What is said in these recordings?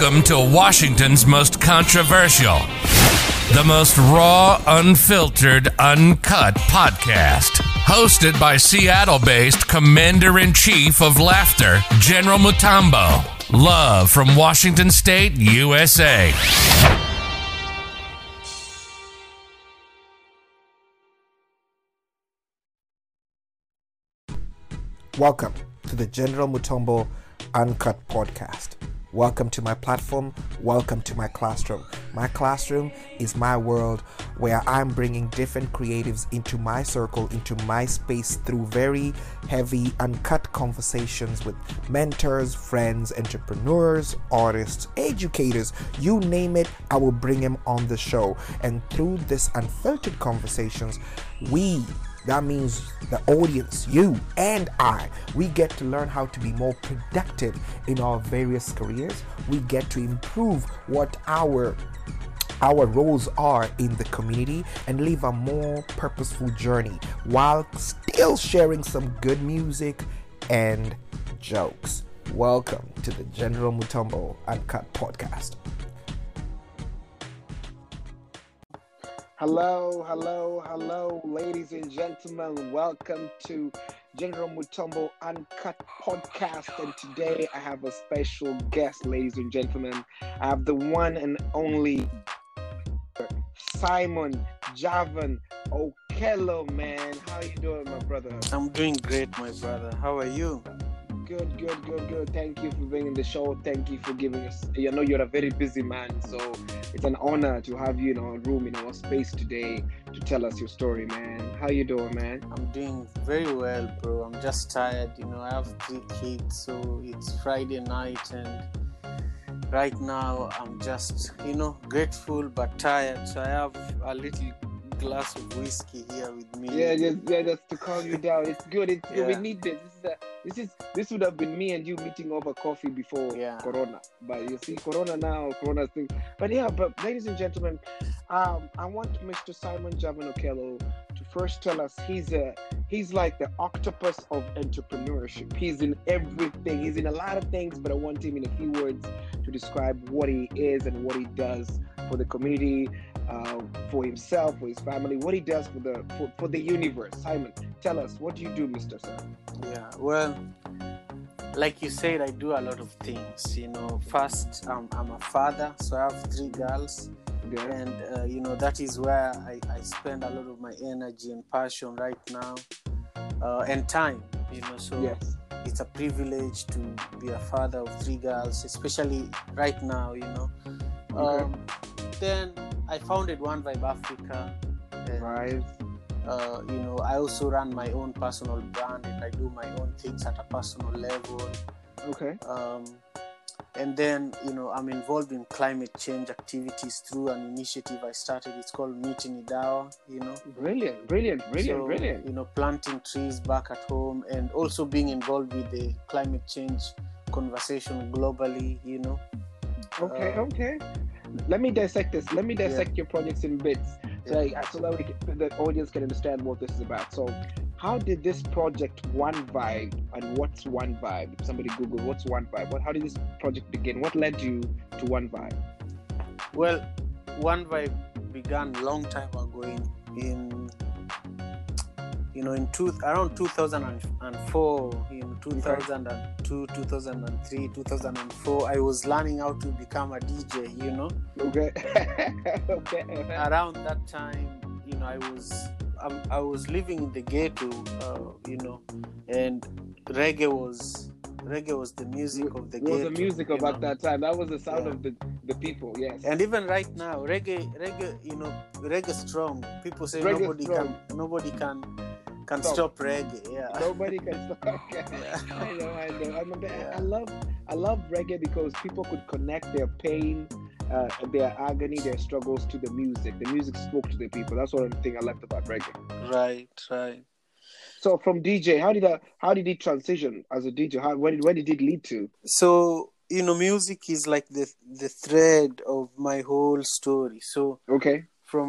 Welcome to Washington's most controversial, the most raw, unfiltered, uncut podcast. Hosted by Seattle based Commander in Chief of Laughter, General Mutombo. Love from Washington State, USA. Welcome to the General Mutombo Uncut Podcast. Welcome to my platform. Welcome to my classroom. My classroom is my world where I'm bringing different creatives into my circle, into my space through very heavy, uncut conversations with mentors, friends, entrepreneurs, artists, educators you name it, I will bring them on the show. And through this unfiltered conversations, we that means the audience, you and I, we get to learn how to be more productive in our various careers. We get to improve what our our roles are in the community and live a more purposeful journey while still sharing some good music and jokes. Welcome to the General Mutombo Uncut Podcast. Hello, hello, hello, ladies and gentlemen. Welcome to General Mutombo Uncut Podcast. And today I have a special guest, ladies and gentlemen. I have the one and only Simon Javan Okelo, man. How you doing, my brother? I'm doing great, my brother. How are you? Good, good, good, good. Thank you for being in the show. Thank you for giving us. You know you're a very busy man, so it's an honor to have you in our room, in our space today, to tell us your story, man. How you doing, man? I'm doing very well, bro. I'm just tired. You know, I have three kids, so it's Friday night, and right now I'm just, you know, grateful but tired. So I have a little glass of whiskey here with me. Yeah, just yeah, just to calm you down. It's good. It's good. We need this. This is, a, this is this would have been me and you meeting over coffee before Yeah. Corona, but you see Corona now, Corona thing. But yeah, but ladies and gentlemen, um, I want Mr. Simon Javan Okelo to first tell us he's a he's like the octopus of entrepreneurship. He's in everything. He's in a lot of things, but I want him in a few words to describe what he is and what he does for the community, uh, for himself, for his family, what he does for the for, for the universe. Simon, tell us what do you do, Mister Sir? Yeah, well, like you said, I do a lot of things. You know, first, um, I'm a father, so I have three girls. Yeah. and uh, you know that is where I, I spend a lot of my energy and passion right now uh, and time you know so Yes. it's a privilege to be a father of three girls especially right now you know Okay. um, then i founded one vibe africa and, Right. uh, you know i also run my own personal brand and i do my own things at a personal level Okay. um, and then you know i'm involved in climate change activities through an initiative i started it's called Mti Ni Dawa you know Brilliant. Brilliant. Brilliant. So, brilliant. you know planting trees back at home and also being involved with the climate change conversation globally you know Okay. uh, okay. Let me dissect this. Let me dissect your projects in bits, so, Yeah. I- so that we can, the audience can understand what this is about. So, how did this project One Vibe and what's One Vibe? If somebody Google what's One Vibe, what how did this project begin? What led you to One Vibe? well one vibe began long time ago in, in you know in two, around 2004 in 2002 2003 2004 i was learning how to become a dj you know Okay. okay. around that time you know i was um, i was living in the ghetto uh, you know and reggae was reggae was the music of the It was ghetto the music about know. that time. That was the sound Yeah. of the, the people. Yes. and even right now reggae reggae you know reggae strong people say Reggae nobody strong. can nobody can can Stop. stop, reggae yeah Nobody can stop. Okay. Yeah. I know, I know. I'm a bit- Yeah. I love, I love reggae because people could connect their pain, uh, their agony, their struggles to the music. The music spoke to the people. That's one thing I liked about reggae. right right So from DJ, how did I, how did it transition as a DJ? How where did where did it lead to? so you know music is like the the thread of my whole story so Okay. from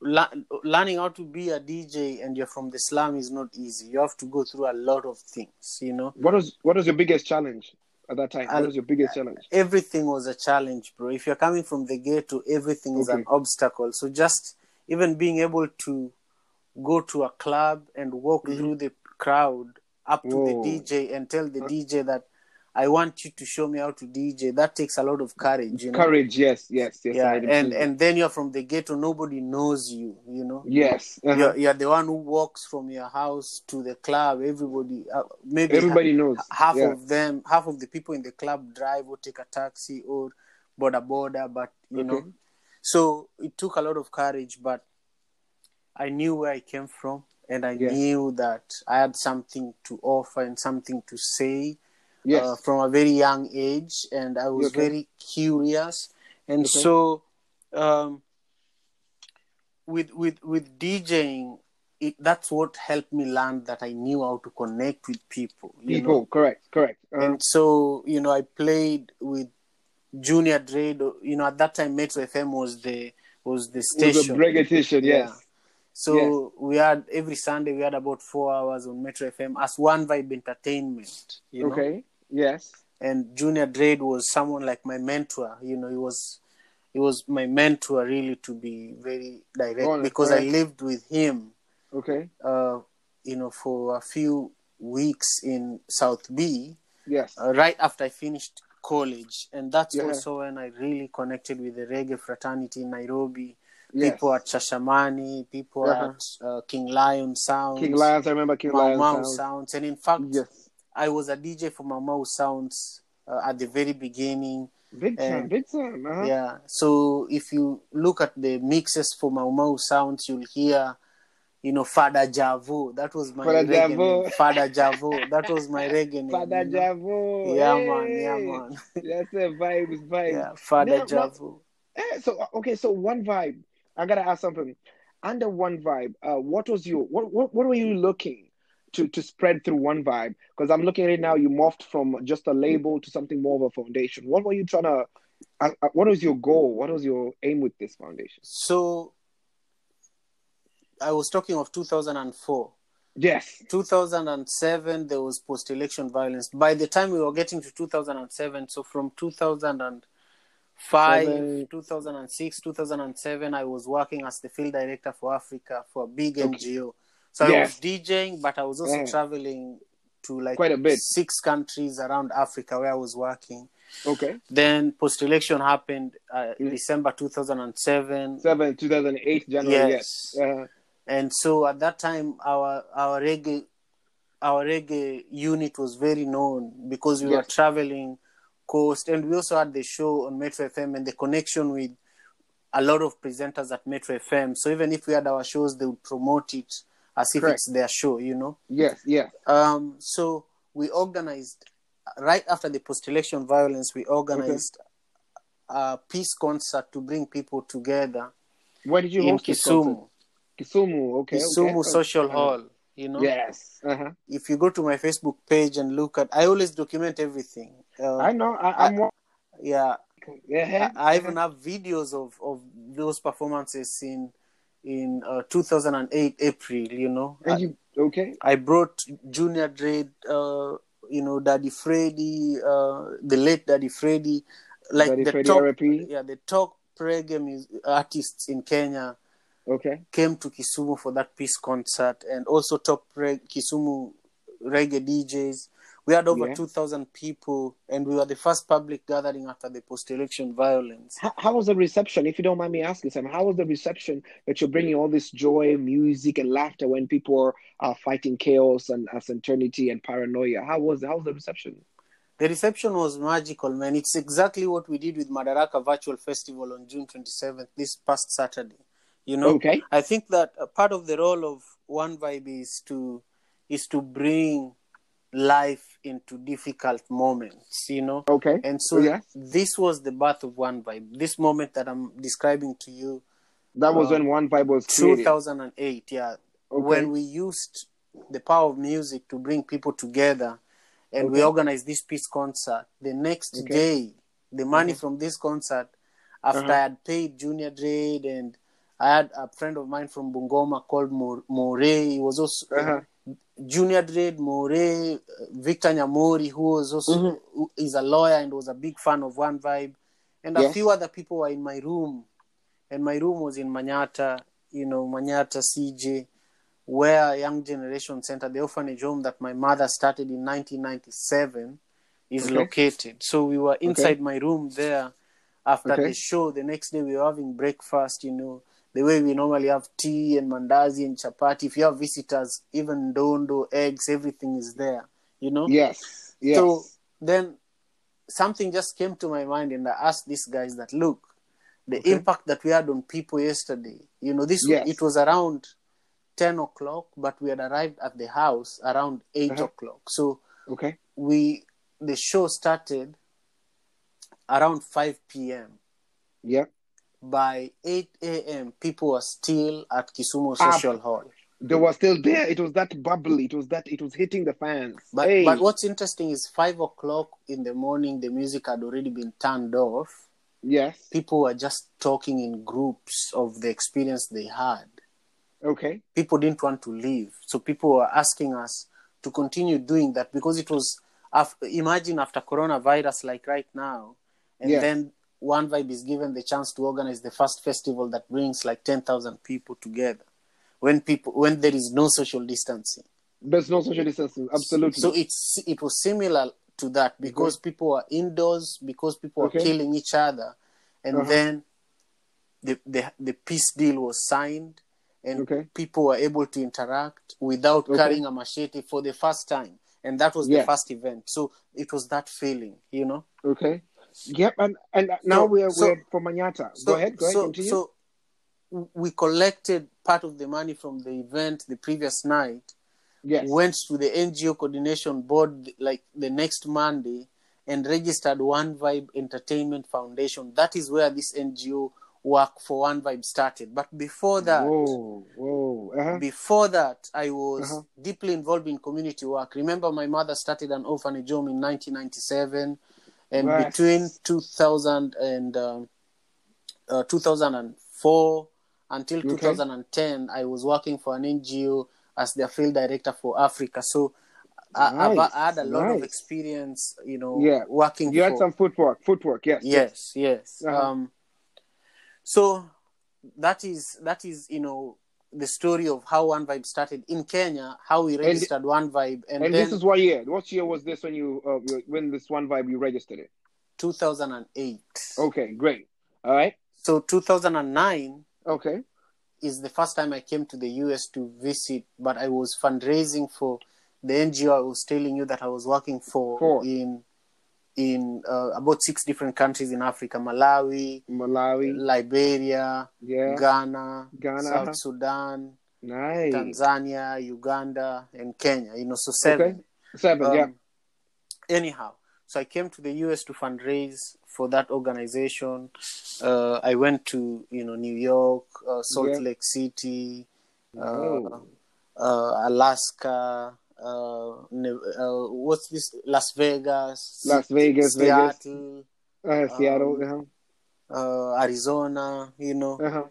la- learning how to be a DJ and you're from the slum is not easy. You have to go through a lot of things, you know. What was what was your biggest challenge? at that time? What was your biggest challenge? everything was a challenge, bro. If you're coming from the ghetto, everything is an obstacle. So just even being able to go to a club and walk through the crowd up to Mm-hmm. Whoa. the DJ and tell the DJ that I want you to show me how to DJ, that takes a lot of courage, you know. Courage, yes, yes, yes. Yeah, and and then you're from the ghetto, nobody knows you, you know. yes, uh-huh. You're, you're the one who walks from your house to the club. Everybody, uh, maybe everybody knows. half yeah. of them half of the people in the club drive or take a taxi or boda boda but you know so it took a lot of courage but i knew where i came from and i Yeah. knew that i had something to offer and something to say yes, uh, from a very young age and i was Okay. very curious and Okay. so um, with with with djing it, that's what helped me learn that i knew how to connect with people you know? people, correct, correct. Uh, and so you know i played with junior Dread. you know at that time metro fm was the was the was station a reggaeton, yes. Yeah. so we had every sunday we had about four hours on metro fm as one vibe entertainment you know Okay, yes, and junior Dread was someone like my mentor you know he was he was my mentor really to be very direct Oh, because i lived with him okay, uh you know for a few weeks in south b yes, uh, right after I finished college, and that's Yeah. also when I really connected with the reggae fraternity in Nairobi. yes. People at Shashamani, people Uh-huh. at uh, King Lion Sounds, King Lions, I remember King. Mau sounds. Sounds, and in fact, Yes, I was a DJ for Mau Mau Sounds uh, at the very beginning. big time, And- big time. Uh-huh. Yeah, so if you look at the mixes for Mau Mau Sounds, you'll hear. You know, Father Javo. That was my Father reggae Javo. name. Father Javo. That was my reggae name. Father you know? Javo. Yeah, hey. man. Yeah, man. That's a vibes, vibes. Yeah, Father Now, Javo. Eh, so okay, so one vibe. I gotta ask something. Under one vibe, uh, what was your what what what were you looking to to spread through one vibe? Because I'm looking at it now. You morphed from just a label to something more of a foundation. What were you trying to? Uh, uh, what was your goal? What was your aim with this foundation? So I was talking of 2004. Yes. 2007, there was post election violence. By the time we were getting to 2007, so from 2005, Seven. 2006, 2007, I was working as the field director for Africa for a big Okay. NGO. So I was DJing, but I was also Yeah. traveling to like Quite a bit. six countries around Africa where I was working. Okay. Then post election happened uh, Mm. December 2007. Seven, two thousand eight, January. Yes. Yes. Uh, and so at that time our our reggae our reggae unit was very known because we were traveling coast and we also had the show on metro fm and the connection with a lot of presenters at metro fm so even if we had our shows they would promote it as if Correct. it's their show you know yes. Yes. um so we organized right after the post-election violence we organized a peace concert to bring people together Where did you in host kisumu Kisumu. Okay. Kisumu okay. Social Uh, Hall. You know, Yes. Uh-huh. if you go to my Facebook page and look at, I always document everything. Uh, I know. I, I'm. wa- yeah, Yeah. I, I even have videos of of those performances in in uh, 2008 April. You know, And you okay? I, brought Junior Dread, uh, you know, Daddy Freddy, uh, the late Daddy Freddy, like Daddy the Freddie top, RIP. yeah, the top reggae mus- artists in Kenya. Okay. came to Kisumu for that peace concert and also top reg- Kisumu reggae DJs. We had over Yeah. 2,000 people and we were the first public gathering after the post election violence. How, how was the reception? If you don't mind me asking, Sam, how was the reception that you're bringing all this joy, music, and laughter when people are fighting chaos and uncertainty and paranoia? How was how was the reception? The reception was magical, man. It's exactly what we did with Madaraka Virtual Festival on June 27th, this past Saturday. You know, Okay. I think that a part of the role of One Vibe is to is to bring life into difficult moments. You know, Okay. And so Yeah. this was the birth of One Vibe. This moment that I'm describing to you, That was Uh, when One Vibe was created. 2008, yeah, Okay. when we used the power of music to bring people together and we organized this peace concert. The next Okay. day, the money from this concert, after Uh-huh. I had paid Junior Dread and I had a friend of mine from Bungoma called More. He was also Uh-huh. Junior Dread, More, uh, Victor Nyamori, who was also Mhm. who is a lawyer and was a big fan of One Vibe, and a Yes. few other people were in my room, and my room was in Manyata, you know, Manyata CJ, where Young Generation Center, the orphanage home that my mother started in 1997, is Okay. located. So we were inside my room there after Okay. the show. The next day we were having breakfast, you know, the way we normally have tea and mandazi and chapati. If you have visitors, even dondo, eggs, everything is there, you know. Yes. Yes. So then something just came to my mind, and I asked these guys that look, the Okay. impact that we had on people yesterday. You know, this Yes. it was around ten o'clock, but we had arrived at the house around 8 Uh-huh. o'clock. So okay. we the show started around five p.m. Yeah. By eight a.m., people were still at Kisumu Ah. Social Hall. They were still there. It was that bubbly. It was that. It was hitting the fans. But hey. but what's interesting is five o'clock in the morning, the music had already been turned off. Yes. people were just talking in groups of the experience they had. Okay. People didn't want to leave, so people were asking us to continue doing that because it was. af- Imagine after coronavirus, like right now, and Yes. then One Vibe is given the chance to organize the first festival that brings like ten thousand people together. When people, when there is no social distancing, There's no social distancing. Absolutely. so it's it was similar to that because people were indoors, because people were Okay. killing each other, and Uh-huh. then the, the the peace deal was signed, and Okay. people were able to interact without Okay. carrying a machete for the first time, and that was the first event. So it was that feeling, you know. okay. Yep. And and now So- we're so- we're for Manyata. So, go ahead. Go ahead. so, continue. so we collected part of the money from the event the previous night yes. went to the NGO coordination board like the next Monday and registered One Vibe Entertainment Foundation. That is where this NGO work for One Vibe started. But before that, Whoa. Whoa. Uh-huh. before that, I was Uh-huh. deeply involved in community work. Remember, my mother started an orphanage home in 1997, and Right. between 2000 and um, uh, 2004 until Okay. 2010, I was working for an NGO as their field director for Africa. So I, Nice, I had a lot of experience, you know, Yeah. working. You for, had some footwork. Footwork. Yes. yes yes Uh-huh. um so that is that is you know the story of how one vibe started in kenya how we registered one vibe and, And then this is what year? What year was this when you uh, when this one vibe you registered it? 2008 Okay. Great. All right. so 2009 Okay. is the first time i came to the us to visit but i was fundraising for the ngo i was telling you that i was working for, For. in in uh, about six different countries in africa malawi Malawi. liberia Yeah. ghana Ghana, south uh-huh. sudan Nice. Tanzania, Uganda, and Kenya. You know, so seven. Okay. Seven. Um, yeah. Anyhow, so I came to the US to fundraise for that organization. Uh, I went to you know New York, uh, Salt Yeah. Lake City, uh, uh, Alaska. Uh, uh, what's this? Las Vegas, Las Vegas, Vegas. Seattle, Uh, Seattle. um, uh-huh. uh, Arizona. You know, Uh-huh.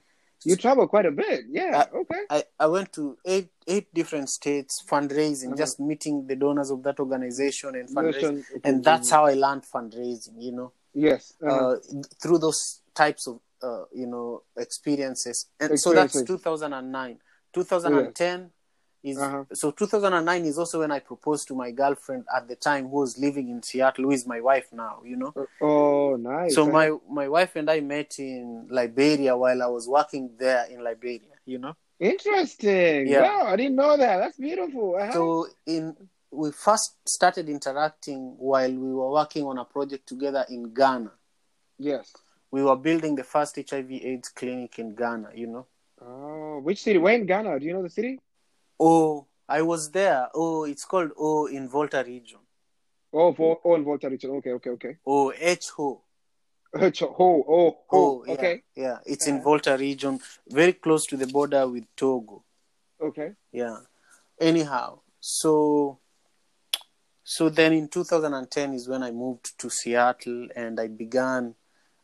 You travel quite a bit. Yeah. Uh, okay. I, I went to eight eight different states fundraising, Uh-huh. just meeting the donors of that organization and fundraising. And that's how I learned fundraising, you know, Yes. Uh-huh. uh, through those types of, uh, you know, experiences. And so that's 2009. 2010 is, Uh-huh. so 2009 is also when I proposed to my girlfriend at the time who was living in Seattle, who is my wife now, you know. oh, nice. So Uh-huh. my, my wife and I met in Liberia while I was working there in Liberia, you know. Interesting. Yeah. Wow, I didn't know that. That's beautiful. Uh-huh. So in we first started interacting while we were working on a project together in Ghana. yes. We were building the first HIV/AIDS clinic in Ghana. You know. Oh, which city? Where in Ghana? Do you know the city? Oh, I was there. Oh, it's called Oh in Volta region. Oh, for oh, in Volta region. Okay, okay, okay. Oh, H Ho. Oh, oh, oh, Oh, yeah, okay, yeah. It's in Uh-huh. Volta region, very close to the border with Togo. okay. Yeah. Anyhow, so so then in 2010 is when I moved to Seattle and I began,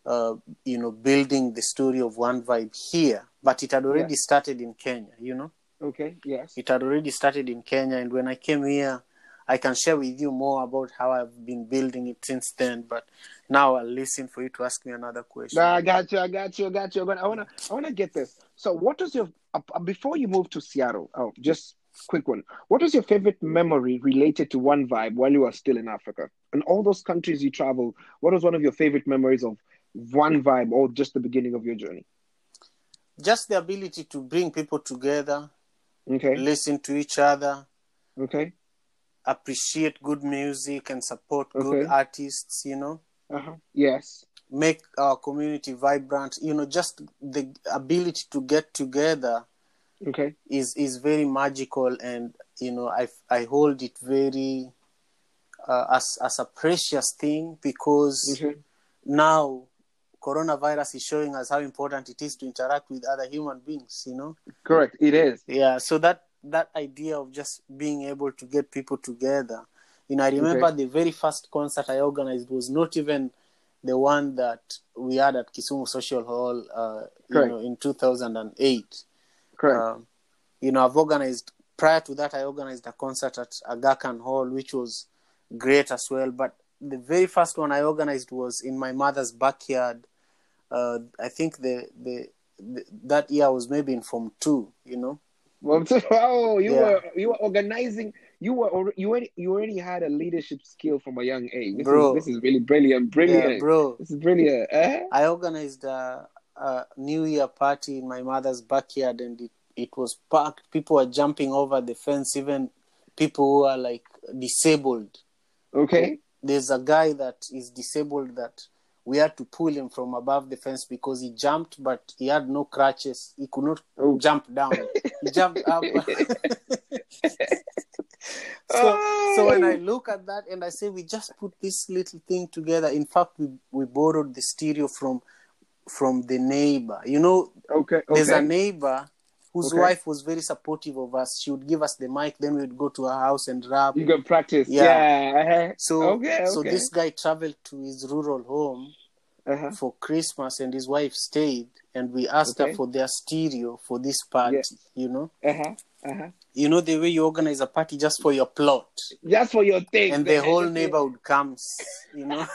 uh, you know, building the story of One Vibe here. But it had already Yeah. started in Kenya, you know. Okay. Yes. It had already started in Kenya, and when I came here, I can share with you more about how I've been building it since then. But now I'll listen for you to ask me another question. No, I got you. I got you. I got you. But I wanna, I wanna get this. So, what was your uh, uh, before you moved to Seattle? Oh, just quick one. What was your favorite memory related to One Vibe while you were still in Africa? And all those countries you traveled, what was one of your favorite memories of One Vibe, or just the beginning of your journey? Just the ability to bring people together, Okay. listen to each other, Okay. appreciate good music, and support Okay. good artists. You know. Uh huh. Yes. make our community vibrant you know just the ability to get together Okay. is is very magical and you know i i hold it very uh, as as a precious thing because Okay. now coronavirus is showing us how important it is to interact with other human beings you know Correct. It is. yeah so that that idea of just being able to get people together you know i remember Okay. the very first concert i organized was not even the one that we had at kisumu social hall uh, you know in 2008 Correct. um, you know i've organized prior to that i organized a concert at Aga Khan Hall which was great as well but the very first one i organized was in my mother's backyard uh, i think the, the the that year I was maybe in form two you know oh, you Yeah. were you were organizing. You were you already you already had a leadership skill from a young age. This Bro. is this is really brilliant. Brilliant, yeah bro This is brilliant. Eh? I organized a, a New Year party in my mother's backyard, and it, it was packed. People were jumping over the fence, even people who are like disabled. Okay. There's a guy that is disabled that we had to pull him from above the fence because he jumped, but he had no crutches. He could not Oh. jump down. He jumped up. so, so when I look at that and I say we just put this little thing together. In fact, we we borrowed the stereo from from the neighbor. You know, Okay. Okay. there's a neighbor whose Okay. wife was very supportive of us. She would give us the mic, then we'd go to her house and rap. you can practice. Yeah. Yeah. uh-huh. So, okay. so okay. this guy traveled to his rural home Uh-huh. for Christmas, and his wife stayed, and we asked her for their stereo for this party. Yes. You know, Uh-huh. Uh-huh. you know the way you organize a party just for your plot, Just for your thing. and the whole neighborhood comes. You know,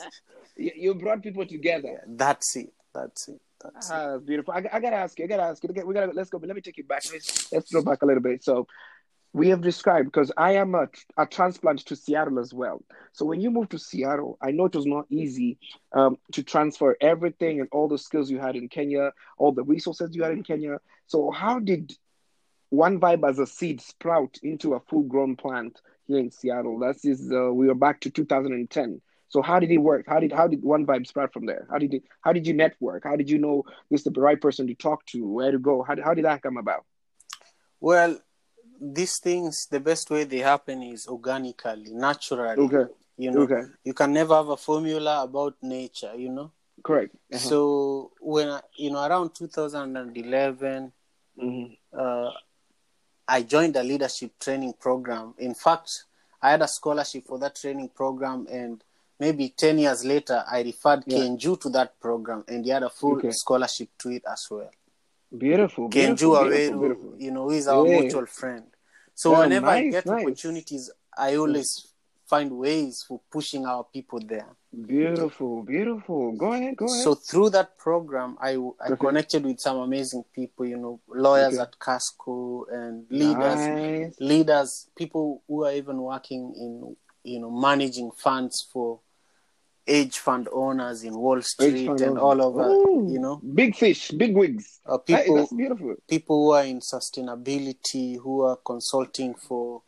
you brought people together. that's it. That's it. That's. Ah, beautiful. I, I gotta ask you. I gotta ask you. We gotta let's go. But let me take you back. Let's let's go back a little bit. So, we have described because I am a, a transplant to Seattle as well. So when you moved to Seattle, I know it was not easy um, to transfer everything and all the skills you had in Kenya, all the resources you had in Kenya. So how did One Vibe as a seed sprout into a full-grown plant here in Seattle? That's is uh, we are back to 2010. So how did it work? How did how did One Vibe sprout from there? How did it, how did you network? How did you know this is the right person to talk to? Where to go? How did, how did that come about? Well, these things, the best way they happen is organically, naturally. Okay. You know, Okay. you can never have a formula about nature. You know. Correct. Uh-huh. So when I- you know around 2011, Mhm. uh, I joined a leadership training program. In fact, I had a scholarship for that training program, and maybe 10 years later, I referred Yeah. Kenju to that program, and he had a full Okay. scholarship to it as well. Beautiful. Kenju beautiful, Aweru, beautiful, you know, is our Yeah. mutual friend. So Oh, whenever I get nice. opportunities, I always find ways for pushing our people there. Beautiful, beautiful. Go ahead, go ahead. So through that program, I, I Okay. connected with some amazing people, you know, lawyers Okay. at Casco and leaders, Nice. leaders, people who are even working in, you know, managing funds for hedge fund owners in Wall Street and owners. all over, Ooh. you know, Big fish, big wigs. uh, people that's beautiful. people who are in sustainability, who are consulting for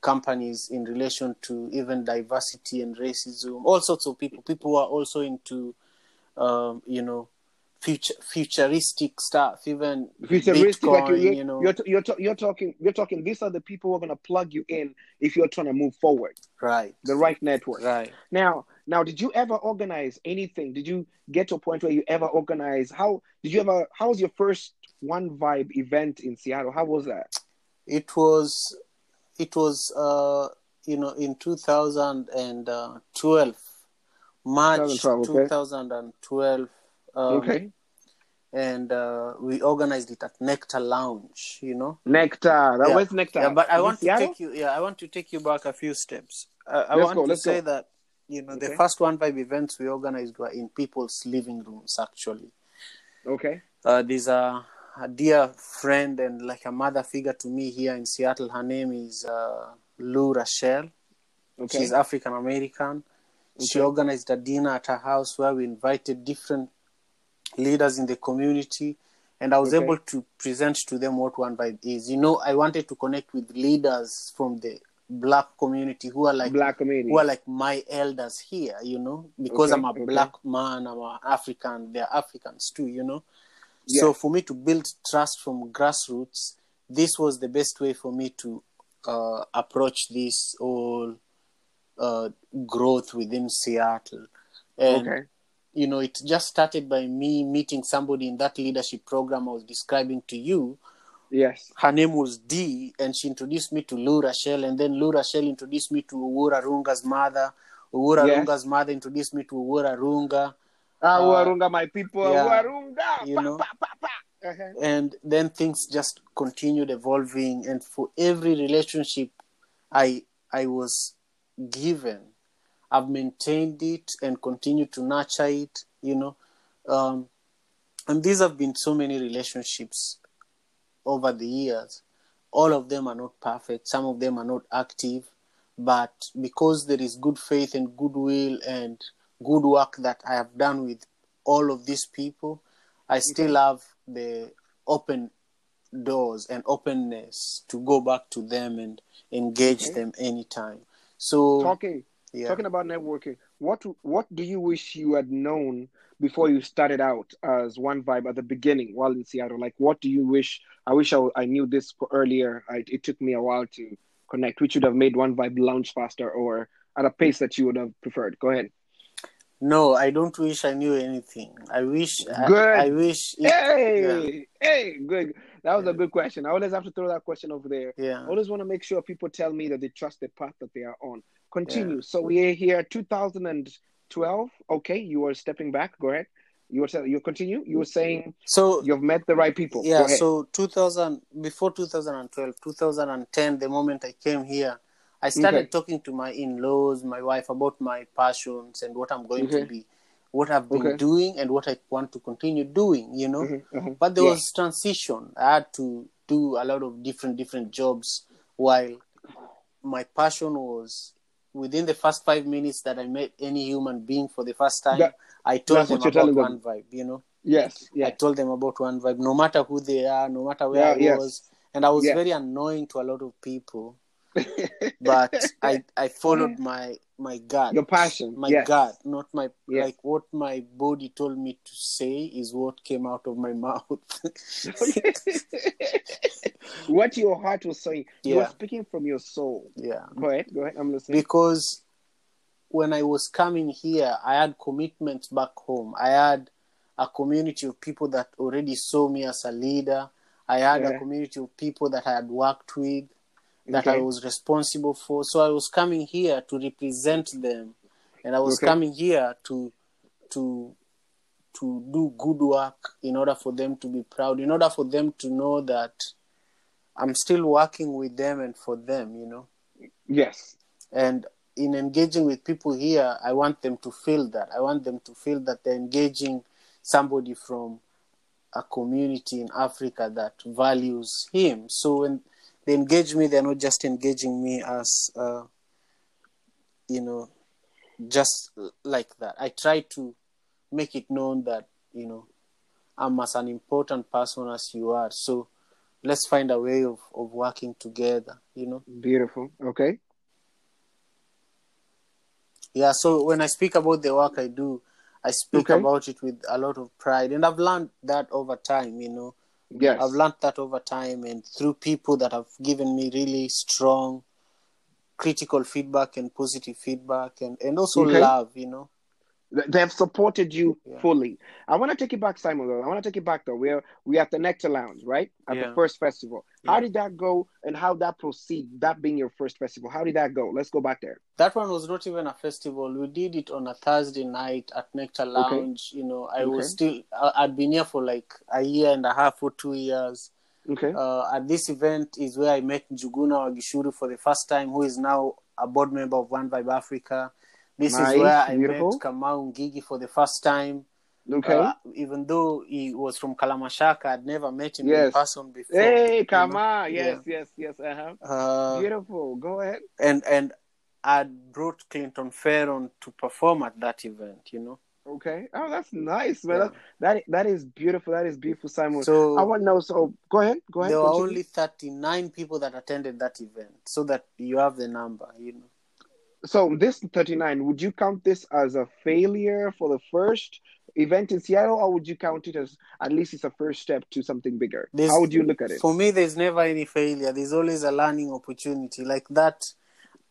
companies in relation to even diversity and racism, all sorts of people, people who are also into, um, you know, future futuristic stuff, even Futuristic, Bitcoin, like you're, you know, you're, you're, you're talking, you're talking. These are the people who are going to plug you in if you're trying to move forward. right, The right network. right. Now, now, did you ever organize anything? Did you get to a point where you ever organize? How did you ever? How was your first One Vibe event in Seattle? How was that? It was, it was, uh, you know, in 2012, March 2012, okay. 2012. Um, okay. and uh, we organized it at Nectar Lounge. You know. Nectar. That Yeah. was Nectar. Yeah, but I want to take you. Yeah, I want to take you back a few steps. Uh, I Let's want go, to say go. that you know the first One Vibe events we organized were in people's living rooms. Actually, Okay. uh, there's a, a dear friend and like a mother figure to me here in Seattle. Her name is uh, Lou Rachel. Okay. She's African American. She organized a dinner at her house where we invited different leaders in the community, and I was Okay. able to present to them what One Vibe is. You know, I wanted to connect with leaders from the black community who are like Black community. who are like my elders here. You know, because Okay, I'm a okay. black man, I'm an African. They're Africans too. You know, Yeah. so for me to build trust from grassroots, this was the best way for me to uh, approach this whole uh, growth within Seattle. And, okay. You know, it just started by me meeting somebody in that leadership program I was describing to you. Yes. Her name was Dee, and she introduced me to Lou Rachel, and then Lou Rachel introduced me to Uwura Runga's mother. Uwura Yes. Runga's mother introduced me to Uwura Runga. Ah, Uh, Warunga, my people. yeah. Warunga. You know. pa, pa, pa. Uh-huh. and then things just continued evolving and for every relationship i i was given i've maintained it and continue to nurture it you know. Um, and these have been so many relationships over the years. All of them are not perfect. Some of them are not active. But because there is good faith and goodwill and good work that i have done with all of these people i still have the open doors and openness to go back to them and engage Okay. them anytime. So Talking. Yeah Talking about networking, what what do you wish you had known before you started out as One Vibe at the beginning while in Seattle? Like, what do you wish? I wish I, I knew this earlier. I, it took me a while to connect, which would have made One Vibe launch faster or at a pace that you would have preferred. Go ahead. no i don't wish i knew anything i wish Good. I, wish it- Hey, hey, good. That was a good question. I always have to throw that question over there. yeah I always want to make sure people tell me that they trust the path that they are on. Continue. So we're here, 2012. Okay, you are stepping back. Go ahead. You were you continue. You were saying so you've met the right people. Yeah so 2000 before 2012 2010 the moment i came here i started Okay. talking to my in-laws my wife about my passions and what i'm going Okay. to be what i've been Okay. doing and what i want to continue doing you know Mhm, mhm. but there Yeah. was transition i had to do a lot of different different jobs while my passion was within the first five minutes that i met any human being for the first time That- i told them about telling them. one vibe you know Yes. I told them about one vibe, no matter who they are, no matter where Yeah, I yes. was, and I was Yes. very annoying to a lot of people. But I I followed my my gut, Your passion. my yes. gut, not my Yes. like what my body told me to say is what came out of my mouth. what your heart was saying. You were speaking from your soul. yeah, Go ahead. Go ahead. I'm listening. because when I was coming here, I had commitments back home. I had a community of people that already saw me as a leader. I had Yeah. a community of people that I had worked with, that I was responsible for. So I was coming here to represent them, and I was Okay. coming here to to to do good work in order for them to be proud, in order for them to know that I'm still working with them and for them, you know Yes. and in engaging with people here i want them to feel that i want them to feel that they're engaging somebody from a community in africa that values him so when they engage me they're not just engaging me as uh, you know just like that i try to make it known that you know i'm as an important person as you are so let's find a way of, of working together you know Beautiful. Okay. Yeah, so when I speak about the work I do, I speak Okay. about it with a lot of pride. And I've learned that over time, you know. Yes. I've learned that over time and through people that have given me really strong critical feedback and positive feedback and, and also Okay. love, you know. Th- They have supported you Yeah. fully. I want to take it back, Simon. Though I want to take it back though. We're we at the Nectar Lounge, right? At Yeah. the first festival. How did that go, and how that proceed? That being your first festival, how did that go? Let's go back there. That one was not even a festival. We did it on a Thursday night at Nectar Lounge. You know, I Okay. was still, I'd been here for like a year and a half or two years. Okay. Uh, at this event is where I met Njuguna Wagishuru for the first time, who is now a board member of One Vibe Africa. This Nice, is where I beautiful. met Kamau Ngigi for the first time. okay. Uh, even though he was from Kalamashaka, I'd never met him in person before. hey, you know? Yes, yes, yes. Uh-huh. Uh, Beautiful. Go ahead. and and I brought Clinton Fearon to perform at that event. You know, Okay. Oh, that's nice, man. Yeah. That, that that is beautiful. That is beautiful, Simon. so I want to know. So go ahead. Go ahead. there were only thirty nine people that attended that event, so that you have the number. You know, So this 39, would you count this as a failure for the first event in Seattle, or would you count it as at least it's a first step to something bigger? There's- How would you look at it? for me, there's never any failure. There's always a learning opportunity. Like that,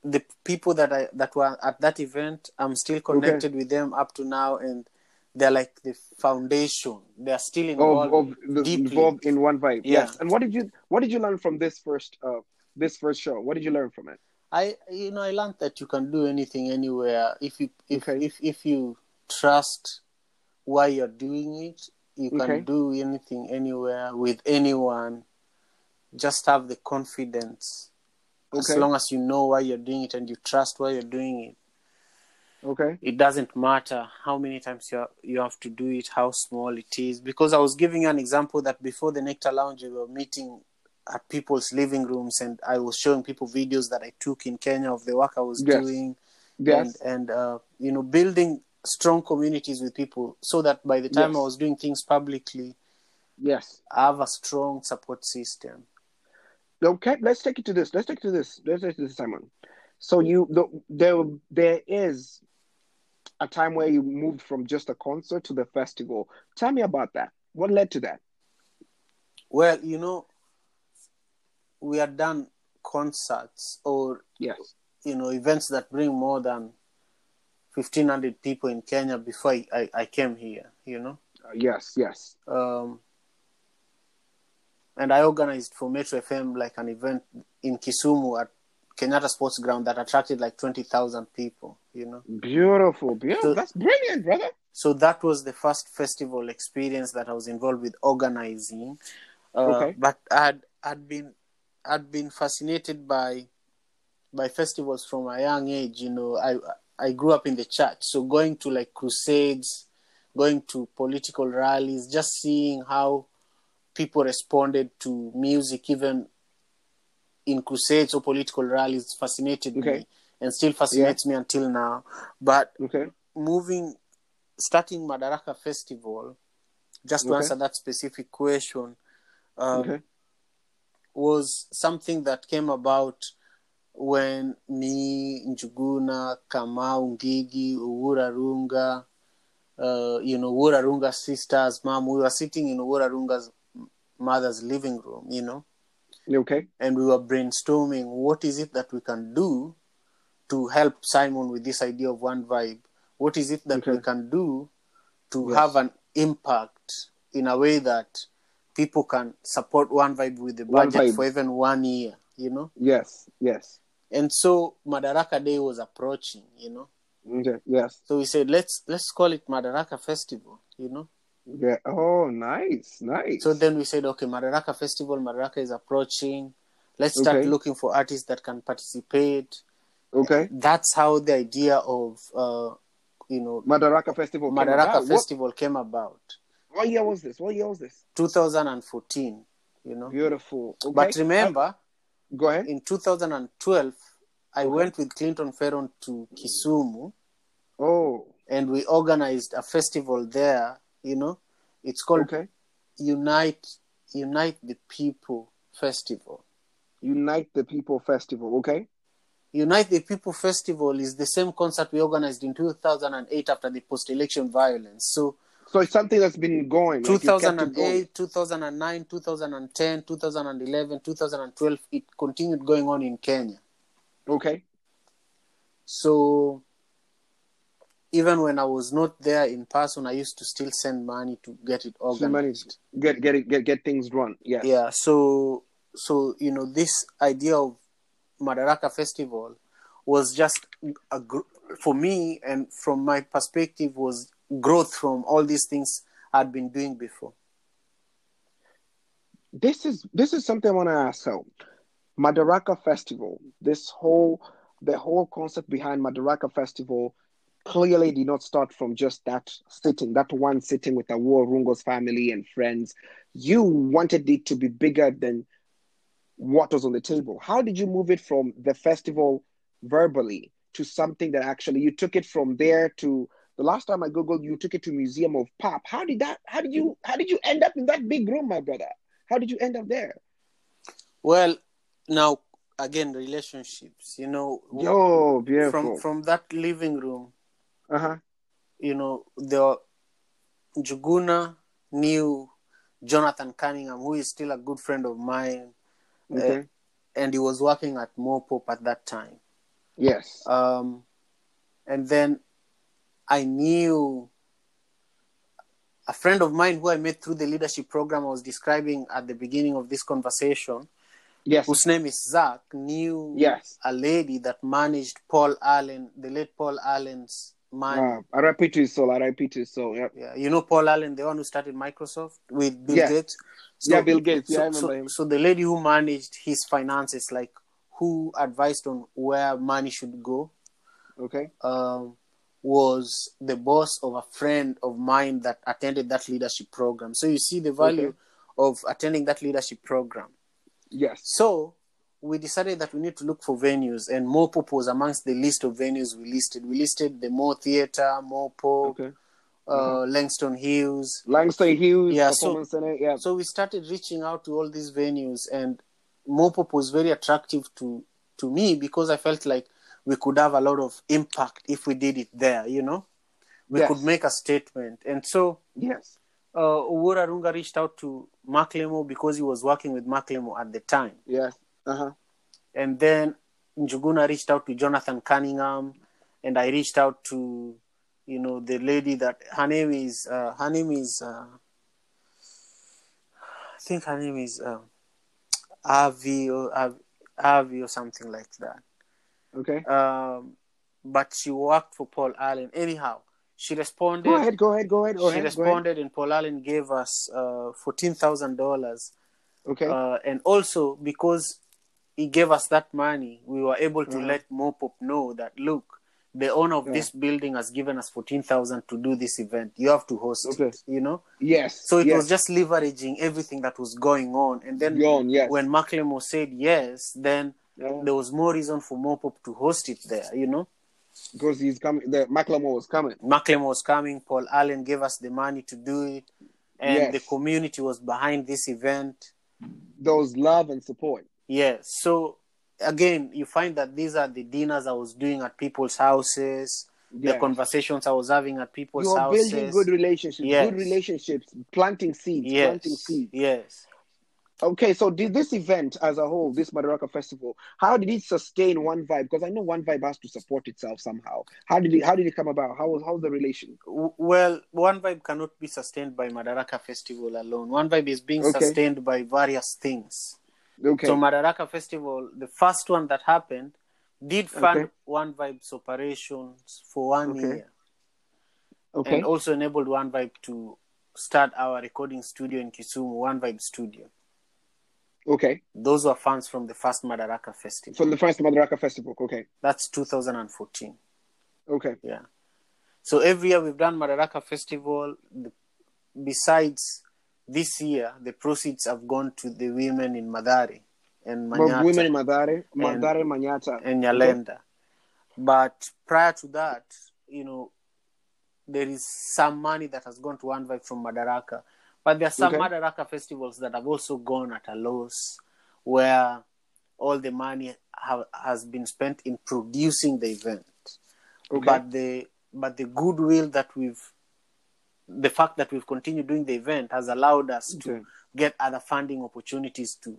the people that I that were at that event, I'm still connected with them up to now, and they're like the foundation. They're still involved, Of, of the, deeply. involved in one vibe. Yeah. Yes. And what did you what did you learn from this first uh this first show? What did you learn from it? I you know I learned that you can do anything anywhere if you if Okay. if if you trust why you're doing it. You can Okay. do anything anywhere with anyone. Just have the confidence. As long as you know why you're doing it and you trust why you're doing it, Okay. it doesn't matter how many times you you have to do it, how small it is. Because I was giving you an example that before the Nectar Lounge, we were meeting at people's living rooms, and I was showing people videos that I took in Kenya of the work I was Yes. doing, Yes. and and uh, you know building strong communities with people, so that by the time Yes. I was doing things publicly, yes. I have a strong support system. Okay, let's take it to this. Let's take it to this. Let's take it to this, Simon. So you the, there there is a time where you moved from just a concert to the festival. Tell me about that. What led to that? Well, you know, we had done concerts or Yes. you know events that bring more than 1500 people in kenya before i, I, I came here you know Uh, yes, yes. um, and i organized for metro fm like an event in kisumu at kenyatta sports ground that attracted like 20000 people you know Beautiful. Beautiful. So- That's brilliant, brother. so that was the first festival experience that i was involved with organizing uh, Okay. but i'd i'd been i'd been fascinated by by festivals from a young age you know i i grew up in the church so going to like crusades going to political rallies just seeing how people responded to music even in crusades or political rallies fascinated Okay. me and still fascinates me until now but Okay. moving starting madaraka festival just to Okay. answer that specific question um, Okay. Was something that came about when me njuguna kamau ngigi uhura runga uh, you know uhura runga's sisters mom we were sitting in uhura runga's mother's living room you know Okay. and we were brainstorming what is it that we can do to help Simon with this idea of one vibe. What is it that Okay. we can do to Yes. have an impact in a way that people can support one vibe with the budget for even one year, you know? Yes. Yes. And so Madaraka Day was approaching, you know. Okay. Yes. So we said let's let's call it Madaraka Festival, you know. Yeah. Oh, nice. Nice. So then we said, okay, Madaraka Festival, Madaraka is approaching. Let's start Okay. looking for artists that can participate. okay. That's how the idea of, uh, you know, Madaraka Festival. came Madaraka about. Festival came about. What, year was this? What year was this? 2014, you know. Beautiful. Okay. But remember, go ahead. in 2012, I went with Clinton Fearon to Kisumu Oh. and we organized a festival there, you know. It's called Okay. Unite Unite the People Festival. Unite the People Festival. Okay. Unite the People Festival is the same concert we organized in 2008 after the post-election violence. So So it's something that's been going. like you kept it going. 2008, 2009, 2010, 2011, 2012, it continued going on in Kenya. Okay. So even when I was not there in person, I used to still send money to get it organized. Get get it get get things run. Yeah. Yeah, so so you know this idea of Madaraka Festival was just a for me and from my perspective was growth from all these things I'd been doing before. this is this is something I want to ask. So, Madaraka Festival, this whole the whole concept behind Madaraka Festival clearly did not start from just that sitting, that one sitting with the War Rungo's family and friends. You wanted it to be bigger than what was on the table. How did you move it from the festival verbally to something that actually you took it from there to the last time I googled you took it to Museum of Pop. How did that how did you how did you end up in that big room, my brother? How did you end up there? Well, now again relationships, you know, Yo, beautiful. from from that living room, uh huh. you know, the Njuguna knew Jonathan Cunningham, who is still a good friend of mine, Okay. and he was working at Mopop at that time. yes. Um, and then I knew a friend of mine who I met through the leadership program I was describing at the beginning of this conversation, yes. whose name is Zach, knew Yes. a lady that managed Paul Allen, the late Paul Allen's man. Uh, RIP to his soul. RIP to his soul. Yep. Yeah, you know Paul Allen, the one who started Microsoft with Bill Yeah. Gates. Yeah, Bill Gates. Yeah, I so, remember so, him. so the lady who managed his finances, like who advised on where money should go, Okay. um, was the boss of a friend of mine that attended that leadership program. So you see the value Okay. of attending that leadership program. Yes. So we decided that we need to look for venues, and Mopop was amongst the list of venues we listed. We listed the Moore Theatre, Mopop, Okay. uh, Langston Hills. Langston Hughes. Yeah, so-. Yeah. So we started reaching out to all these venues, and Mopop was very attractive to to me because I felt like we could have a lot of impact if we did it there. You know, we Yes. could make a statement, and so yes. uh, Owura Runga reached out to Macklemore because he was working with Macklemore at the time. Yes. Uh huh. and then Njuguna reached out to Jonathan Cunningham, and I reached out to, you know, the lady that her name is uh, her name is uh, I think her name is uh, Avi or Av- Avi or something like that. Okay. Um, but she worked for Paul Allen. Anyhow, she responded. Go ahead. Go ahead. Go ahead. Go she ahead. Go ahead. responded, and Paul Allen gave us uh, fourteen thousand dollars Okay. uh, and also because he gave us that money, we were able to Mhm. let Mopop know that look, the owner of Yeah. this building has given us fourteen thousand to do this event. You have to host Okay. it, you know. yes. So it yes. was just leveraging everything that was going on, and then yes. when Macklemore said yes, then Yeah. there was more reason for Mopop to host it there, you know. because he's coming. The Macklemore was coming. Macklemore was coming, Paul Allen gave us the money to do it, and Yes. the community was behind this event. There was love and support. Yes. So again, you find that these are the dinners I was doing at people's houses, the conversations I was having at people's You're houses. building good relationships. Yes. Good relationships. Planting seeds. yes. Planting seeds. Yes. Okay, so did this event as a whole, this Madaraka Festival, how did it sustain One Vibe? Because I know One Vibe has to support itself somehow. How did it? How did it come about? How was how's the relation? Well, One Vibe cannot be sustained by Madaraka Festival alone. One Vibe is being Okay. sustained by various things. Okay, So Madaraka Festival, the first one that happened, did fund Okay. One Vibe's operations for one Okay. year, okay, and also enabled One Vibe to start our recording studio in Kisumu, One Vibe Studio. Okay. Those were funds from the first Madaraka Festival. From the first Madaraka Festival. Okay, That's 2014. okay, Yeah. So every year we've done Madaraka Festival. The, besides this year, the proceeds have gone to the women in Madari and Manyata women in Madare, Madare, Manyata, and Nyalenda. But prior to that, you know, there is some money that has gone to One Vibe from Madaraka. But there are some Okay. Madaraka festivals that have also gone at a loss, where all the money have, has been spent in producing the event. Okay. But the but the goodwill that we've, the fact that we've continued doing the event has allowed us to get other funding opportunities to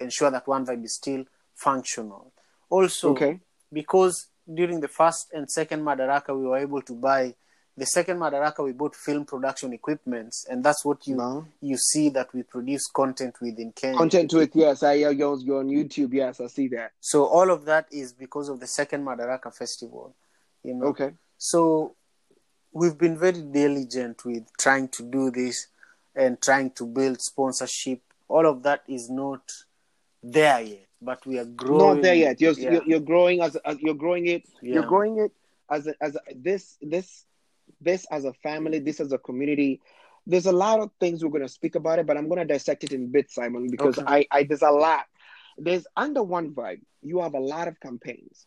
ensure that One Vibe is still functional. Also, Okay. because during the first and second Madaraka, we were able to buy the second Madaraka. We bought film production equipments, and that's what you No. you see that we produce content within Kenya. Content to it, yes. I you're, you're on YouTube, yes, I see that. So all of that is because of the second Madaraka festival. You know. Okay. So we've been very diligent with trying to do this and trying to build sponsorship. All of that is not there yet, but we are growing. Not there yet. You're, Yeah. you're you're growing as, as you're growing it. Yeah. You're growing it as a, as a, this this this as a family. This as a community. There's a lot of things we're going to speak about it, but I'm going to dissect it in bits, Simon, because Okay. I, I there's a lot. There's under one vibe. You have a lot of campaigns,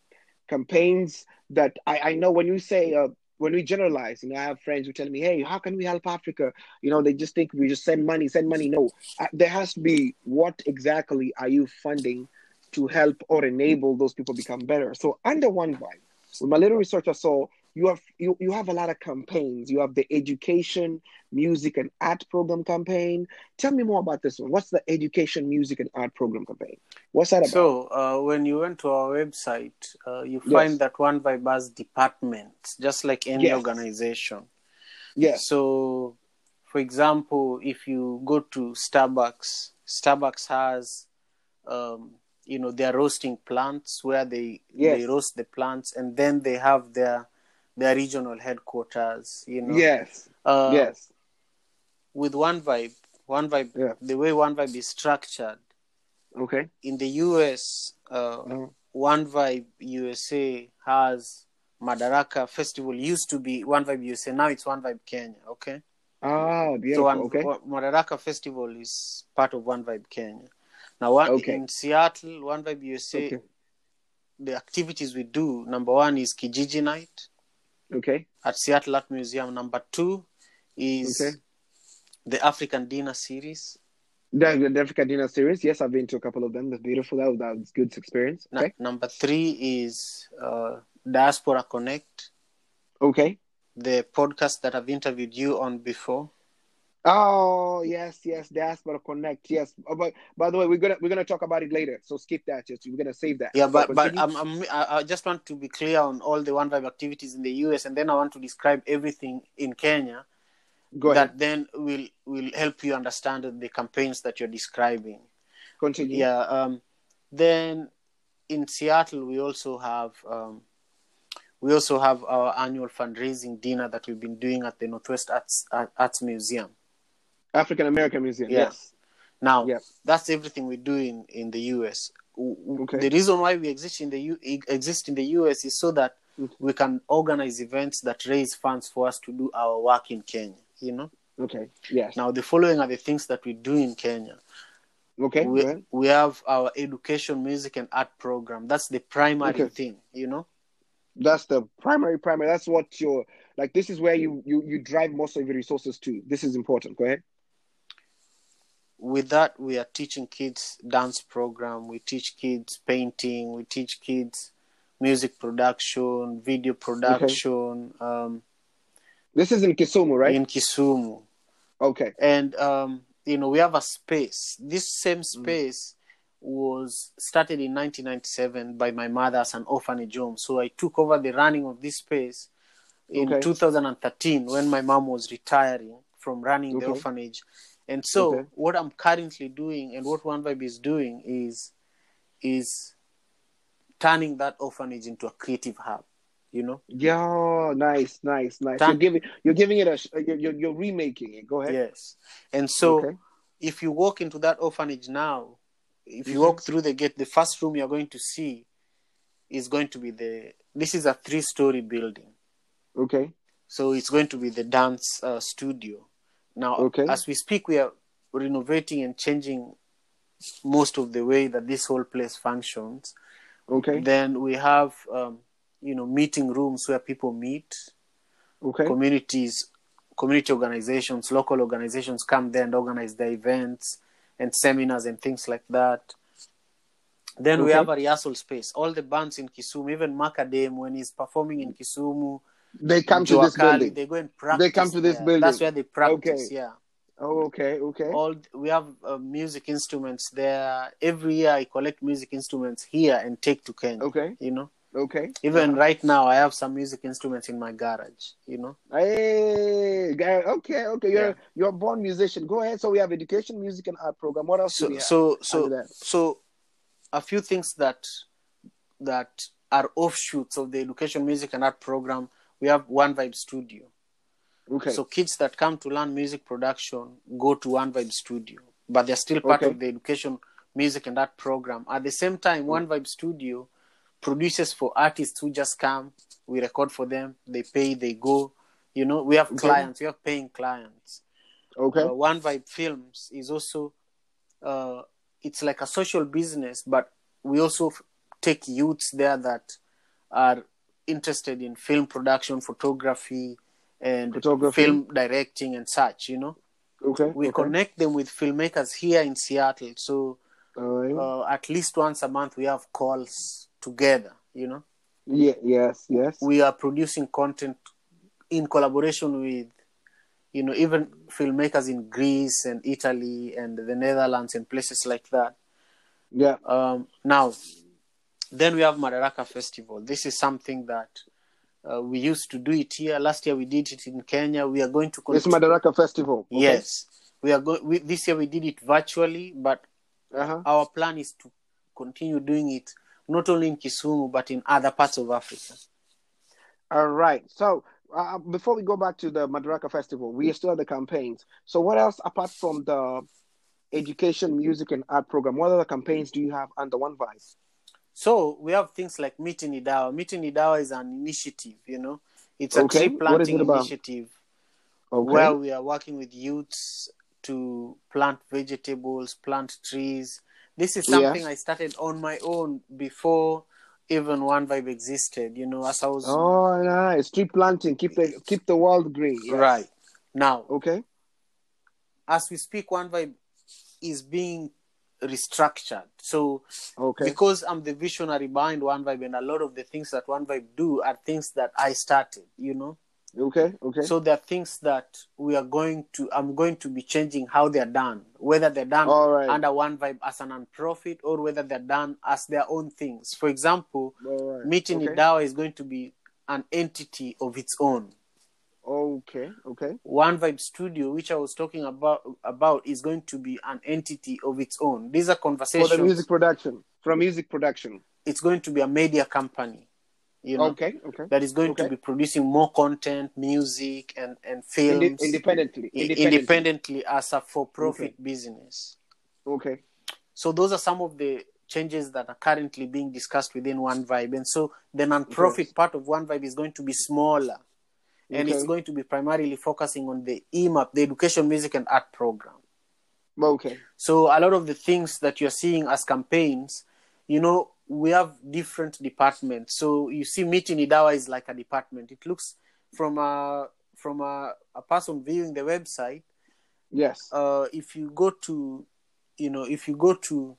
campaigns that I, I know when you say uh, when we generalize. You know, I have friends who tell me, "Hey, how can we help Africa?" You know, they just think we just send money, send money. No, uh, there has to be what exactly are you funding to help or enable those people become better. So under one vibe, with my little research I saw, you have you, you have a lot of campaigns. You have the education, music, and art program campaign. Tell me more about this one. What's the education, music, and art program campaign? What's that about? So uh, when you went to our website, uh, you Yes. find that One by bus department just like any Yes. organization. yes. So, for example, if you go to Starbucks, Starbucks has, um, you know, their roasting plants where they Yes. they roast the plants, and then they have their their regional headquarters. You know, Yes. Uh, yes. With One Vibe, One Vibe, Yeah. the way One Vibe is structured Okay. in the US, uh, Mhm. One Vibe USA has Madaraka Festival. Used to be One Vibe USA, now it's One Vibe Kenya. Okay. Ah, So one, okay. Madaraka Festival is part of One Vibe Kenya. Now, one, Okay. in Seattle, One Vibe USA, Okay. the activities we do, number one is Kijiji Night Okay. at Seattle Art Museum. Number two is Okay. the African Dinner Series. The, the Africa Dinner series. Yes, I've been to a couple of them. That's beautiful. That was, that was good experience. Okay. number three is uh, Diaspora Connect, Okay. the podcast that I've interviewed you on before. Oh yes, yes, Diaspora Connect. Yes, oh, but by the way, we're gonna we're gonna talk about it later. So skip that. Just we're gonna save that. Yeah, but So but. I'm, I'm, I I just want to be clear on all the One Vibe activities in the US, and then I want to describe everything in Kenya. go ahead. that then will will help you understand the campaigns that you're describing. Continue. Yeah. Um, then in Seattle, we also have um, we also have our annual fundraising dinner that we've been doing at the Northwest Arts Arts Museum. African American Museum. Yeah. Yes. Now, Yeah. that's everything we do in, in the US. Okay. The reason why we exist in the U- exist in the US is so that Mhm. we can organize events that raise funds for us to do our work in Kenya. You know. Okay. Yes. Now, the following are the things that we do in Kenya. okay. we, we have our education, music, and art program. That's the primary Okay. thing, you know. That's the primary primary. That's what your like. This is where you you you drive most of your resources to. This is important. Go ahead. With that, we are teaching kids dance program. We teach kids painting. We teach kids music production, video production um, This is in Kisumu, right? in Kisumu. okay. And um, you know, we have a space. This same Mm. space was started in 1997 by my mother as an orphanage home. So I took over the running of this space in Okay. 2013 when my mom was retiring from running the orphanage. And so Okay. what I'm currently doing and what One Vibe is doing is is turning that orphanage into a creative hub. You know? Yeah. Nice. Nice. Nice. Thank- You're giving you're giving it a sh- you're, you're you're remaking it. Go ahead. Yes. And so Okay. if you walk into that orphanage now, if you Mhm. walk through the gate, the first room you're going to see is going to be the. This is a three-story building, Okay. so it's going to be the dance uh, studio. Now, Okay. as we speak, we are renovating and changing most of the way that this whole place functions. Okay. Then we have, um, you know, meeting rooms where people meet. Okay. communities, community organizations, local organizations come there and organize their events and seminars and things like that. Then we have a rehearsal space. All the bands in Kisumu, even Makadem, when he's performing in Kisumu, They come to this building. they go and practice. They come to this there. building. That's where they practice. Okay. Yeah. Oh, okay. Okay. All we have uh, music instruments there. Every year, I collect music instruments here and take to Kenya. Okay. You know. Okay. Even right now, I have some music instruments in my garage. You know. Hey, guy. Okay, okay. You're Yeah. you're a born musician. Go ahead. So we have education, music, and art program. What else do So we have? so so so, a few things that that are offshoots of the education, music, and art program. We have One Vibe Studio. okay. So kids that come to learn music production go to One Vibe Studio, but they're still part Okay. of the education, music, and art program. At the same time, One Vibe Studio produces for artists who just come. We record for them. They pay. They go. You know, we have Okay. clients. We have paying clients. okay. Uh, One Vibe Films is also uh, it's like a social business, but we also take youths there that are interested in film production, photography, and Photography. film directing and such. You know, okay. we okay. connect them with filmmakers here in Seattle. So right. uh, at least once a month we have calls together. You know, yeah. Yes. Yes. we are producing content in collaboration with you know even filmmakers in greece and italy and the netherlands and places like that yeah. um, now then we have madaraka festival this is something that uh, we used to do it here last year we did it in kenya we are going to It's Madaraka Festival. Okay. yes we are going this year we did it virtually but Uh-huh. our plan is to continue doing it not only in kisumu but in other parts of africa All right. So uh, before we go back to the Madaraka Festival, we still have the campaigns. So what else apart from the education, music, and art program? What other campaigns do you have under One Vibe? So we have things like Mti Ni Dawa. Mti Ni Dawa is an initiative, you know. It's a Okay, tree planting initiative Okay. where we are working with youths to plant vegetables, plant trees. This is something I started on my own before even One Vibe existed, you know, as I was oh, nice. Tree planting. Keep the keep the world green. Yes. right. Now, Okay. as we speak, One Vibe is being restructured. So Okay. because I'm the visionary behind One Vibe, and a lot of the things that One Vibe do are things that I started, you know. Okay. Okay. So there are things that we are going to. I'm going to be changing how they're done, whether they're done All right. under One Vibe as an non-profit or whether they're done as their own things. For example, right. Meeting okay. Idawa is going to be an entity of its own. Okay. Okay. One Vibe Studio, which I was talking about, about is going to be an entity of its own. These are For conversations. the music production. From music production. It's going to be a media company. You know, Okay. Okay. that is going to be producing more content, music, and and films Inde- independently. Independently. independently as a for-profit business. Okay. So those are some of the changes that are currently being discussed within One Vibe, and so the non-profit part of One Vibe is going to be smaller, and it's going to be primarily focusing on the EMAP, the Education, Music, and Art program. Okay. So a lot of the things that you're seeing as campaigns, you know, we have different departments. So you see, Mti Ni Dawa is like a department. It looks from a from a, a person viewing the website. Yes. Uh, if you go to, you know, if you go to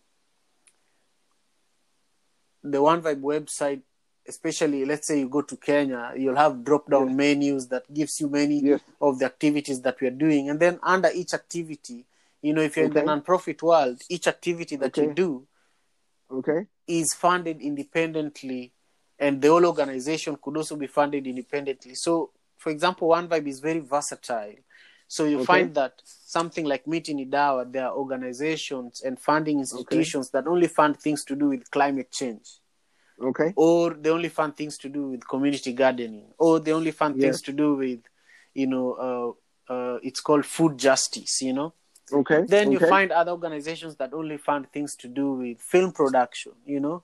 the One Vibe website, especially let's say you go to Kenya, you'll have drop down menus that gives you many Yes. of the activities that we are doing, and then under each activity, you know, if you're in the non-profit world, each activity that you do Okay. is funded independently, and the whole organization could also be funded independently. So, for example, One Vibe is very versatile. So you Okay. find that something like Mti Ni Dawa, there are organizations and funding institutions that only fund things to do with climate change, Okay. or they only fund things to do with community gardening, or they only fund things to do with, you know, uh, uh, it's called food justice, you know. Okay. Then you find other organizations that only fund things to do with film production, you know.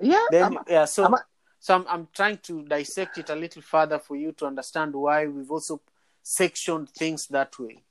Yeah. Then I'm- yeah, so I'm so I'm, I'm trying to dissect it a little further for you to understand why we've also sectioned things that way.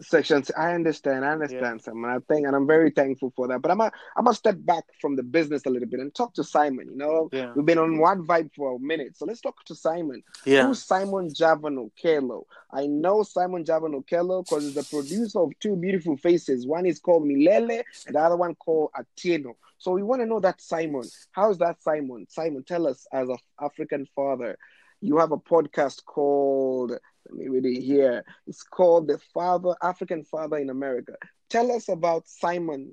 Sections. I understand. I understand, Sam, and I think, and I'm very thankful for that. But I'm, a, I'm gonna step back from the business a little bit and talk to Simon. You know, Yeah. we've been on one vibe for a minute, so let's talk to Simon. Yeah. Who's Simon Javan Okelo? I know Simon Javan Okelo because he's the producer of two beautiful faces. One is called Milele, and the other one called Atieno. So we want to know that Simon. How's that Simon? Simon, tell us as an African father. You have a podcast called let me read it here. It's called The Father, African Father in America. Tell us about Simon,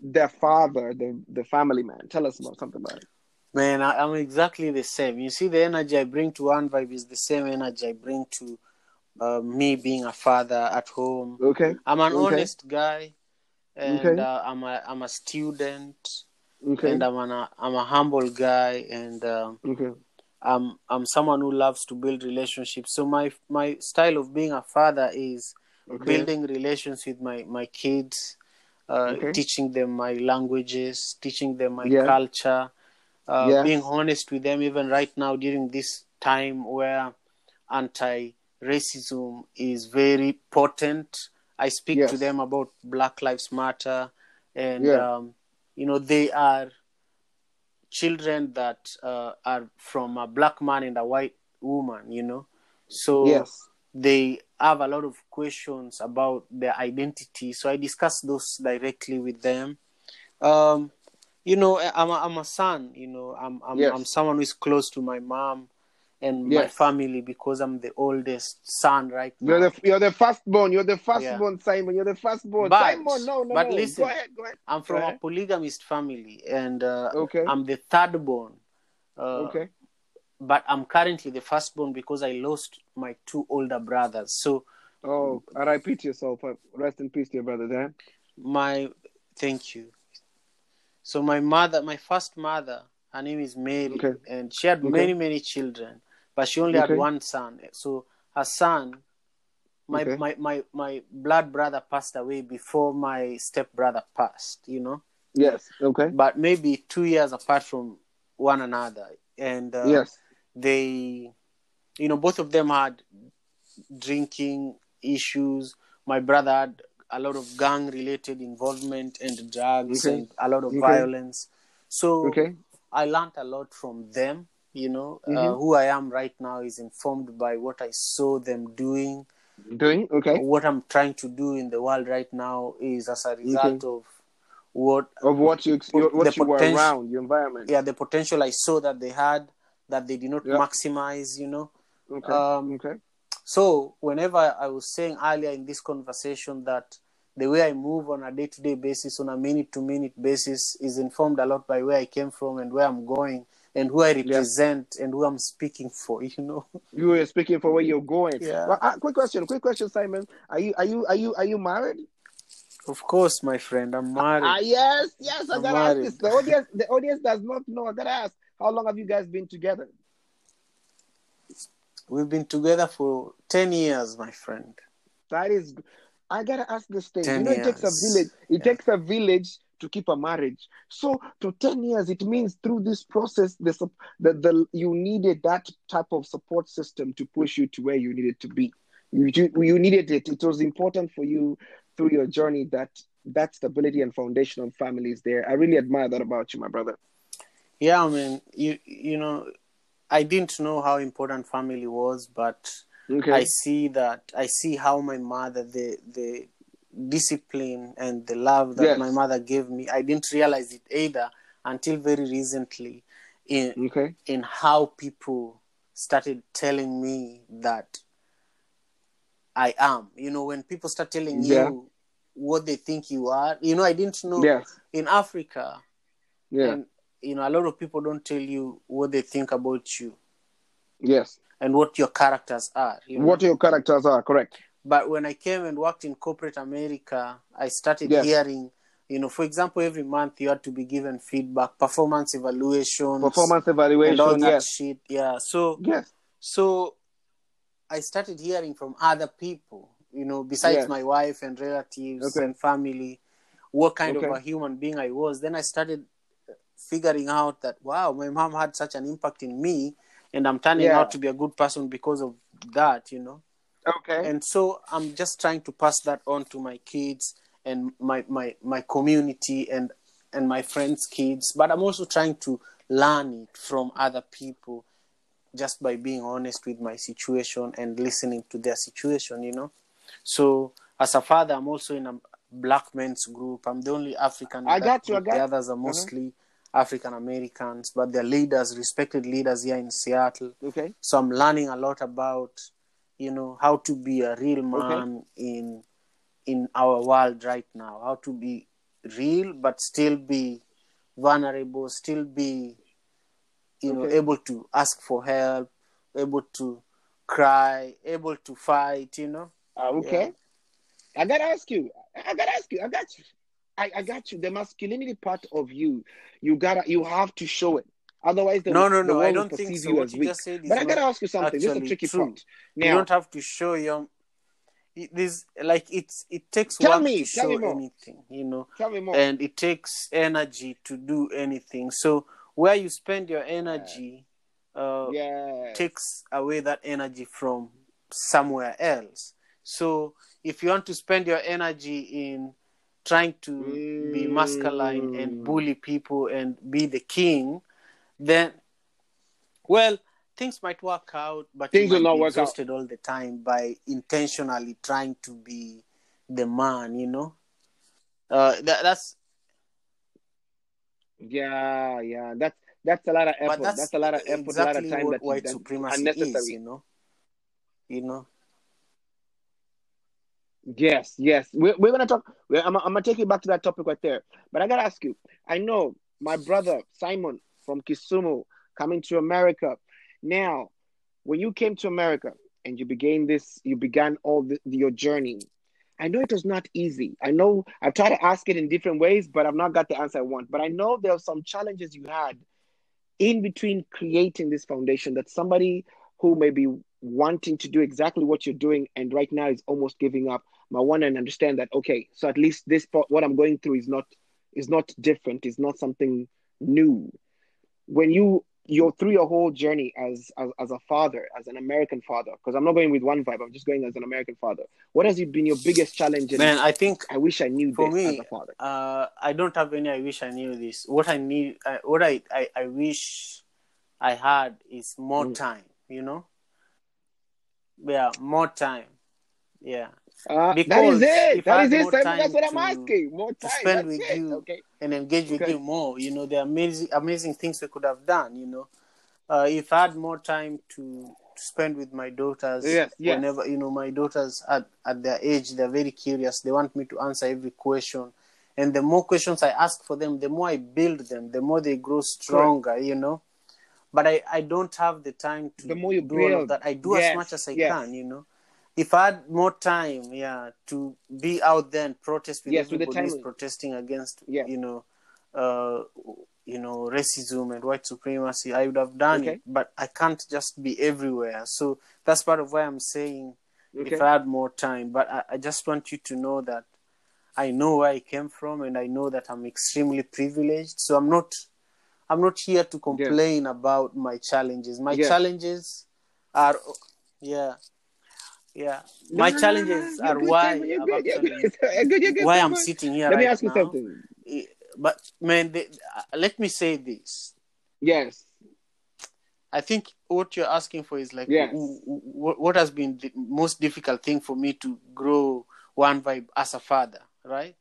their father, the, the family man. Tell us about something about it. Man, I, I'm exactly the same. You see, the energy I bring to One Vibe is the same energy I bring to uh, me being a father at home. Okay. I'm an Okay. honest guy, and Okay. uh, I'm a I'm a student, Okay. and I'm an, a I'm a humble guy, and um, okay. I'm I'm someone who loves to build relationships. So my my style of being a father is Okay. building relations with my my kids, uh, Okay. teaching them my languages, teaching them my Yeah. culture, uh, Yeah. being honest with them. Even right now during this time where anti-racism is very potent, I speak to them about Black Lives Matter, and Yeah. um, you know they are children that uh, are from a black man and a white woman. You know, so Yes. they have a lot of questions about their identity. So I discuss those directly with them. Um, you know, I'm a, I'm a son. You know, I'm I'm, Yes. I'm someone who is close to my mom and my family because I'm the oldest son right now. You're the you're the firstborn. You're the firstborn, Simon. You're the firstborn. But- Simon, no, no, but no. listen, go ahead, go ahead. I'm from a polygamist family, and uh, Okay. I'm the third born. Uh, okay. But I'm currently the firstborn because I lost my two older brothers. So Oh, R.I.P. to yourself. Uh, Rest in peace, dear brother. Dan. my thank you so my mother my first mother her name is mary Okay. and she had Okay. many many children but she only Okay. had one son so her son my, Okay. my my my blood brother passed away before my step brother passed you know Yes. Okay. but maybe two years apart from one another and uh, yes. they you know both of them had drinking issues my brother had a lot of gang related involvement and drugs Okay. and a lot of Okay. violence so Okay. i learned a lot from them you know uh, Mhm. who i am right now is informed by what i saw them doing Doing okay. what i'm trying to do in the world right now is as a result of what Of what you what you were around, your environment. yeah the potential i saw that they had that they did not Yeah. maximize you know Okay. um, okay. So, whenever I was saying earlier in this conversation that the way I move on a day to day basis, on a minute to minute basis, is informed a lot by where I came from and where I'm going and who I represent and who I'm speaking for, you know. You were speaking for where you're going. Yeah. Well, uh, quick question. Quick question, Simon. Are you are you are you are you married? Of course, my friend, I'm married. Ah, yes, yes. I I'm gotta ask married. this. The audience, the audience does not know. I gotta ask. How long have you guys been together? We've been together for 10 years, my friend. That is, I gotta ask this thing. 10 you know, it takes a village. It Yeah. takes a village to keep a marriage. So, to ten years, it means through this process, the the, the you needed that type of support system to push you to where you needed to be. You you, you needed it. It was important for you through your journey that that stability and foundation of family is there. I really admire that about you, my brother. Yeah, I mean, you, you know, I didn't know how important family was, but Okay. I see that I see how my mother the the discipline and the love that Yes. my mother gave me. I didn't realize it either until very recently in okay. in how people started telling me that I am. You know, when people start telling Yeah. you what they think you are, you know, I didn't know Yes. in Africa Yeah. and you know a lot of people don't tell you what they think about you yes. and what your characters are. You know? What your characters are correct. But when I came and worked in corporate America, I started Yes. hearing, you know, for example, every month you had to be given feedback, performance evaluation, Performance and all evaluation. that Yes. shit. Yeah. So, Yes. so I started hearing from other people, you know, besides Yes. my wife and relatives Okay. and family, what kind Okay. of a human being I was. Then I started figuring out that wow, my mom had such an impact in me, and I'm turning Yeah. out to be a good person because of that, you know Okay. and so i'm just trying to pass that on to my kids and my my my community and and my friends kids. But i'm also trying to learn it from other people just by being honest with my situation and listening to their situation you know? So as a father i'm also in a black men's group. I'm the only african I got you, I got- the others are mm-hmm. mostly african americans but they're leaders respected leaders here in seattle. Okay. so i'm learning a lot about you know how to be a real man in in our world right now how to be real but still be vulnerable still be you know able to ask for help able to cry able to fight you know Uh, okay. I gotta ask you. I gotta ask you. I got you. I, I got you. The masculinity part of you, you gotta, you have to show it. Otherwise, the, no no no i don't think so you what you weak. just said But I gotta ask you something. This is a tricky true. part. you don't have to show your this like it's it takes Tell work me, to tell me show more. anything you know tell me more. and it takes energy to do anything so where you spend your energy uh yeah. takes away that energy from somewhere else. So if you want to spend your energy in trying to be masculine and Mm. bully people and be the king, then well, things might work out, but Things will not be work out. all the time by intentionally trying to be the man. You know, uh, that, that's Yeah, yeah. That's that's a lot of effort. that's, That's, a lot of effort, exactly a lot of time what that white supremacy unnecessary. is. You know, you know. Yes, yes. We're, we're gonna talk. We're, I'm, I'm gonna take you back to that topic right there. But I gotta ask you. I know my brother Simon from Kisumu coming to America. Now, when you came to America and you began this, you began all the, your journey. I know it was not easy. I know I've tried to ask it in different ways, but I've not got the answer I want. But I know there are some challenges you had in between creating this foundation that somebody who may be wanting to do exactly what you're doing and right now is almost giving up might want to understand that okay so at least this part what i'm going through is not is not different is not something new when you you're through your whole journey as as, as a father as an american father because i'm not going with one vibe i'm just going as an american father what has been your biggest challenge Man, I think i wish i knew for this me, as a father uh, I don't have any. I wish I knew this. What I need, I, what I, I, I wish I had is more Mm. time. You know, yeah, more time. Yeah, uh, that Because is it that I had it more Simon. time that's what i'm to- asking more to time spend that's with it you. okay and engage with Okay. you more. You know, the amazing, amazing things we could have done. You know, uh, if I had more time to to spend with my daughters, Yes, yes. whenever you know my daughters at at their age, they're very curious. They want me to answer every question. And the more questions I ask for them, the more I build them, the more they grow stronger, you know. But I, I don't have the time to The more you do all build. of that. I do Yes, as much as I can, you know. If I had more time, yeah, to be out there and protest with Yes, the everybody who's protesting against, Yeah. you know, uh, you know, racism and white supremacy, I would have done Okay. it. But I can't just be everywhere. So that's part of why I'm saying okay if I had more time. But I, I just want you to know that I know where I came from and I know that I'm extremely privileged. So I'm not I'm not here to complain about my challenges. My challenges are yeah. Yeah. My no, no, no, challenges no, good, why you're I've good, you're actually- good. You're good, you're good, why I'm sitting here Let me ask you now. something. But man, they, uh, let me say this. Yes. I think what you're asking for is like, Yes. w- w- what, what has been the most difficult thing for me to grow one vibe as a father, right?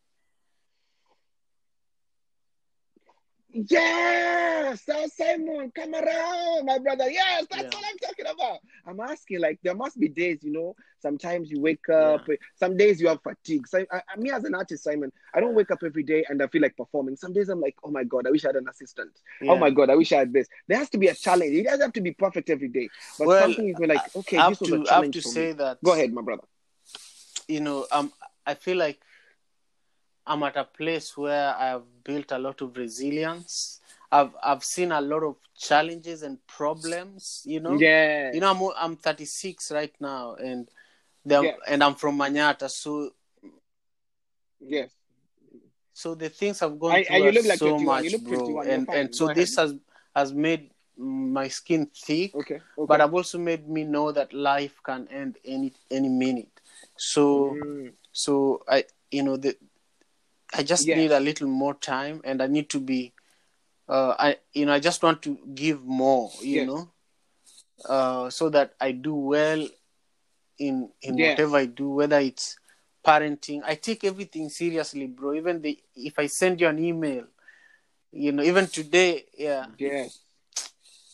Yes, Sir Simon, come around, my brother. Yes, that's Yeah. what I'm talking about. I'm asking, like, there must be days, you know. Sometimes you wake up. Some days you have fatigue. So, I, I, me as an artist, Simon, I don't wake up every day and I feel like performing. Some days I'm like, oh my god, I wish I had an assistant. Yeah. Oh my god, I wish I had this. There has to be a challenge. It doesn't have to be perfect every day. But Well, something is like, okay, I this have was a to, I have to say me. that. Go ahead, my brother. You know, um, I feel like I'm at a place where I have built a lot of resilience. I've I've seen a lot of challenges and problems. You know, Yeah. you know, I'm I'm 36 right now, and Yeah. and I'm from Manyata, so Yes. so the things I've gone I- through and you look like so 21. much, bro, 51. You're and and so this has has made my skin thick. Okay. okay. but I've also made me know that life can end any any minute. So Mm. so I you know the I just Yes. need a little more time and I need to be uh I you know I just want to give more, you Yes. know. Uh so that I do well in in whatever I do, whether it's parenting. I take everything seriously, bro. Even the if I send you an email, you know, even today, yeah, Yes.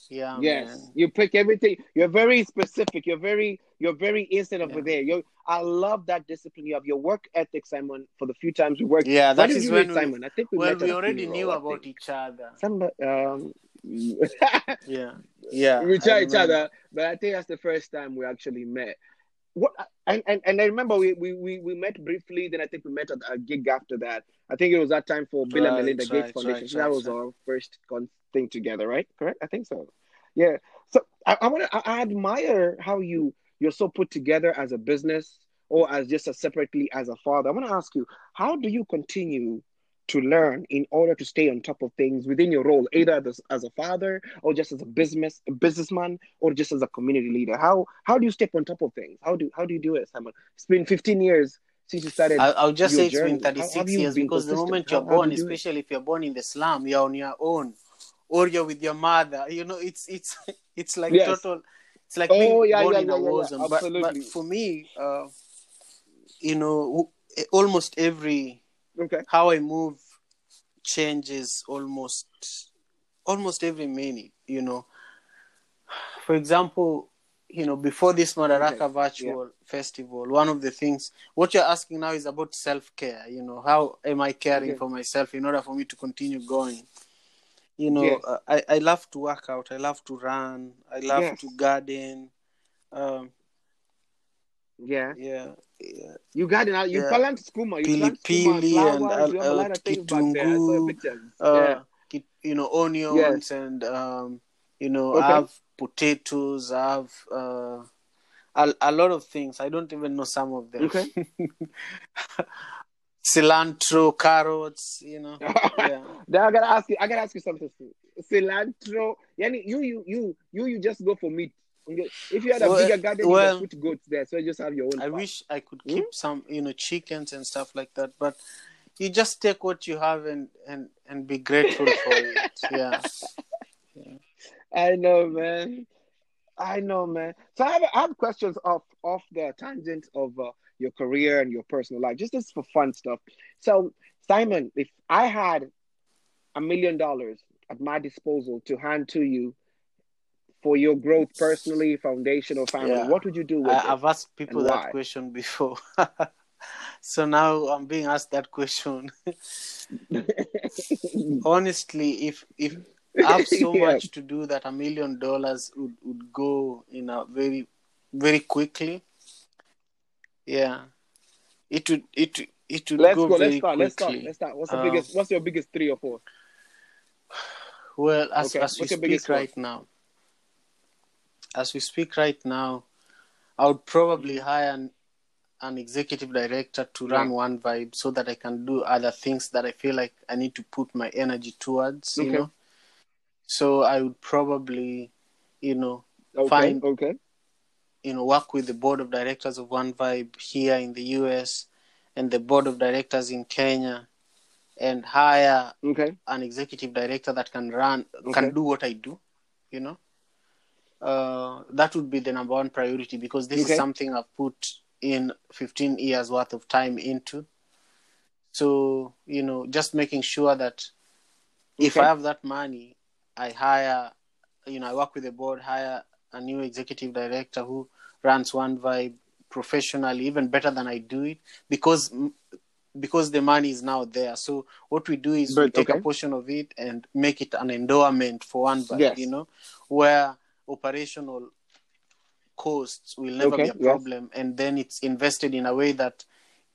yeah, yes. man. You pick everything. You're very specific. You're very you're very instant over Yeah. there. You I love that discipline you have. Your work ethic, Simon, for the few times we worked. Yeah, that is that did is you when meet we, Simon? I think we well met at we already funeral, knew about each other. Some um Yeah, yeah. we I try each other, but I think that's the first time we actually met. What and, and, and I remember we, we, we, we met briefly, then I think we met at a gig after that. I think it was that time for Bill and Right, Melinda Gates right, Foundation. right, So that right, was right. our first con- thing together, right? Correct? I think so. Yeah. So I, I want to I, I admire how you you're so put together as a business or as just as separately as a father. I want to ask you, how do you continue to learn in order to stay on top of things within your role, either as, as a father or just as a business a businessman or just as a community leader? How how do you step on top of things? How do how do you do it, Simon? It's been 15 years since you started. I- I'll just say it's journey. been 36 have years been because the moment you're how born, you do it? especially if you're born in the slum, you're on your own, or you're with your mother. You know, it's it's it's like Yes. total. It's like Oh, being yeah, born yeah, in yeah, a yeah, yeah, war zone. But, but for me, uh, you know, almost every Okay. how I move changes almost almost every minute. You know, for example, you know, before this Madaraka Okay, virtual festival, one of the things what you're asking now is about self care. You know, how am I caring Okay. for myself in order for me to continue going? You know, Yes. uh, I, I love to work out. I love to run. I love Yes. to garden. Um, Yeah. yeah, yeah. You got it. You Yeah. plant skuma. You Pili plant skuma, pili flowers. and, you have a uh, lot of things back there. I saw pictures. uh, yeah. you know, onions and um, you know, Okay. I have potatoes. I have uh, a, a lot of things. I don't even know some of them. Okay. Cilantro, carrots. You know, yeah. Then I gotta ask you. I gotta ask you something. Cilantro. Yani, you, you, you, you, you just go for meat. If you had a Well, bigger garden, well, you just put goats there, so you just have your own. I farm. wish I could Hmm? keep some, you know, chickens and stuff like that. But you just take what you have and and and be grateful for it. Yeah. I know, man. I know, man. So I have, I have questions off off the tangent of uh, your career and your personal life, just this for fun stuff. So, Simon, if I had a million dollars at my disposal to hand to you for your growth personally, foundation, or family, Yeah. what would you do with I, it? I've asked people that why? question before. so now I'm being asked that question. Honestly, if if I have so Yeah. much to do that a million dollars would, would go in a very very quickly. Yeah. It would it it would Let's go, go. very Let's start. Let's start. Let's start. What's the Um, biggest? What's your biggest three or four? Well, as, Okay, as we what's speak right now, as we speak right now, I would probably hire an, an executive director to run. One Vibe so that I can do other things that I feel like I need to put my energy towards. You know, so I would probably, you know, Okay. Fine. Okay. You know, work with the board of directors of One Vibe here in the US and the board of directors in Kenya, and hire Okay. an executive director that can run Okay. can do what I do, you know. Uh, that would be the number one priority because this Okay. is something I've put in 15 years worth of time into. So you know, just making sure that if I have that money, I hire, you know, I work with the board, hire a new executive director who runs One Vibe professionally, even better than I do it, because because the money is now there. So what we do is we take okay. a portion of it and make it an endowment for One Vibe, Yes. you know, where operational costs will never Okay, be a yes. problem, and then it's invested in a way that